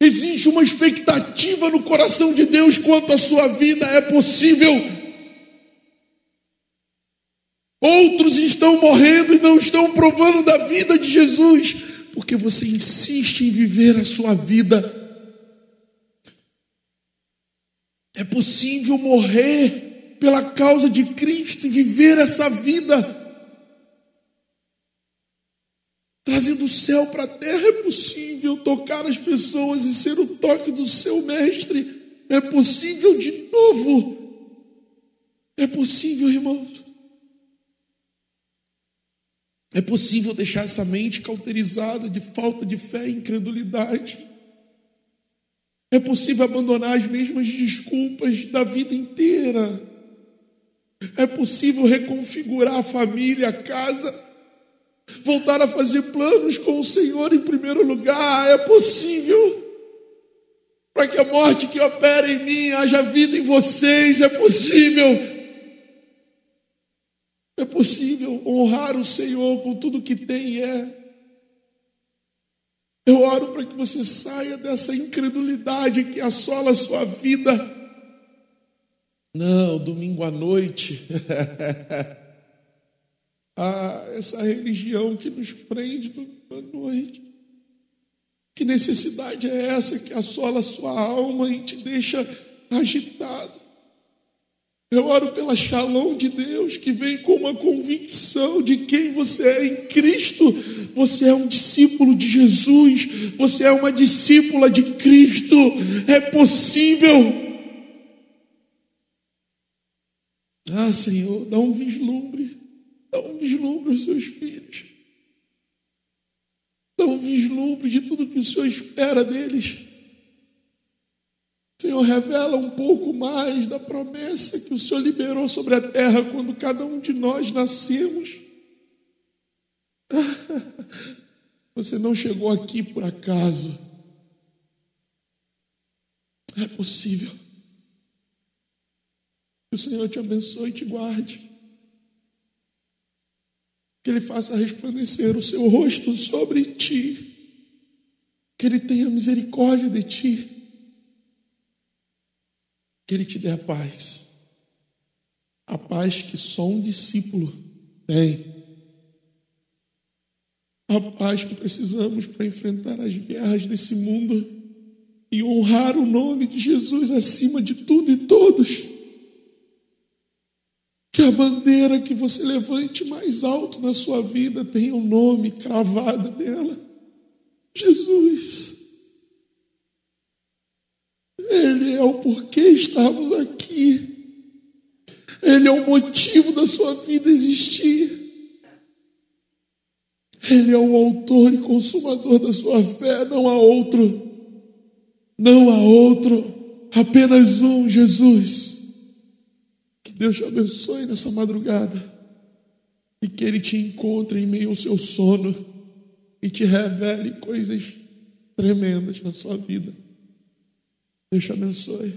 Existe uma expectativa no coração de Deus quanto à sua vida, é possível. Outros estão morrendo e não estão provando da vida de Jesus porque você insiste em viver a sua vida. É possível morrer pela causa de Cristo e viver essa vida. Trazendo o céu para a terra é possível tocar as pessoas e ser o toque do seu mestre. É possível de novo. É possível, irmãos. É possível deixar essa mente cauterizada de falta de fé e incredulidade. É possível abandonar as mesmas desculpas da vida inteira. É possível reconfigurar a família, a casa, voltar a fazer planos com o Senhor em primeiro lugar. É possível. Para que a morte que opera em mim haja vida em vocês. É possível é possível honrar o Senhor com tudo que tem e é. Eu oro para que você saia dessa incredulidade que assola a sua vida. Não, domingo à noite. ah, essa religião que nos prende domingo à noite. Que necessidade é essa que assola a sua alma e te deixa agitado? Eu oro pela shalom de Deus que vem com uma convicção de quem você é em Cristo. Você é um discípulo de Jesus, você é uma discípula de Cristo. É possível. Ah, Senhor, dá um vislumbre, dá um vislumbre aos seus filhos. Dá um vislumbre de tudo que o Senhor espera deles. Senhor, revela um pouco mais da promessa que o Senhor liberou sobre a terra quando cada um de nós nascemos. Você não chegou aqui por acaso. É possível. Que o Senhor te abençoe e te guarde. Que Ele faça resplandecer o seu rosto sobre ti. Que Ele tenha misericórdia de ti. Que Ele te dê a paz. A paz que só um discípulo tem. A paz que precisamos para enfrentar as guerras desse mundo e honrar o nome de Jesus acima de tudo e todos. Que a bandeira que você levante mais alto na sua vida tenha um nome cravado nela: Jesus. Ele é o porquê estamos aqui. Ele é o motivo da sua vida existir. Ele é o autor e consumador da sua fé, não há outro. Não há outro, apenas um, Jesus. Que Deus te abençoe nessa madrugada e que Ele te encontre em meio ao seu sono e te revele coisas tremendas na sua vida. Deus te abençoe.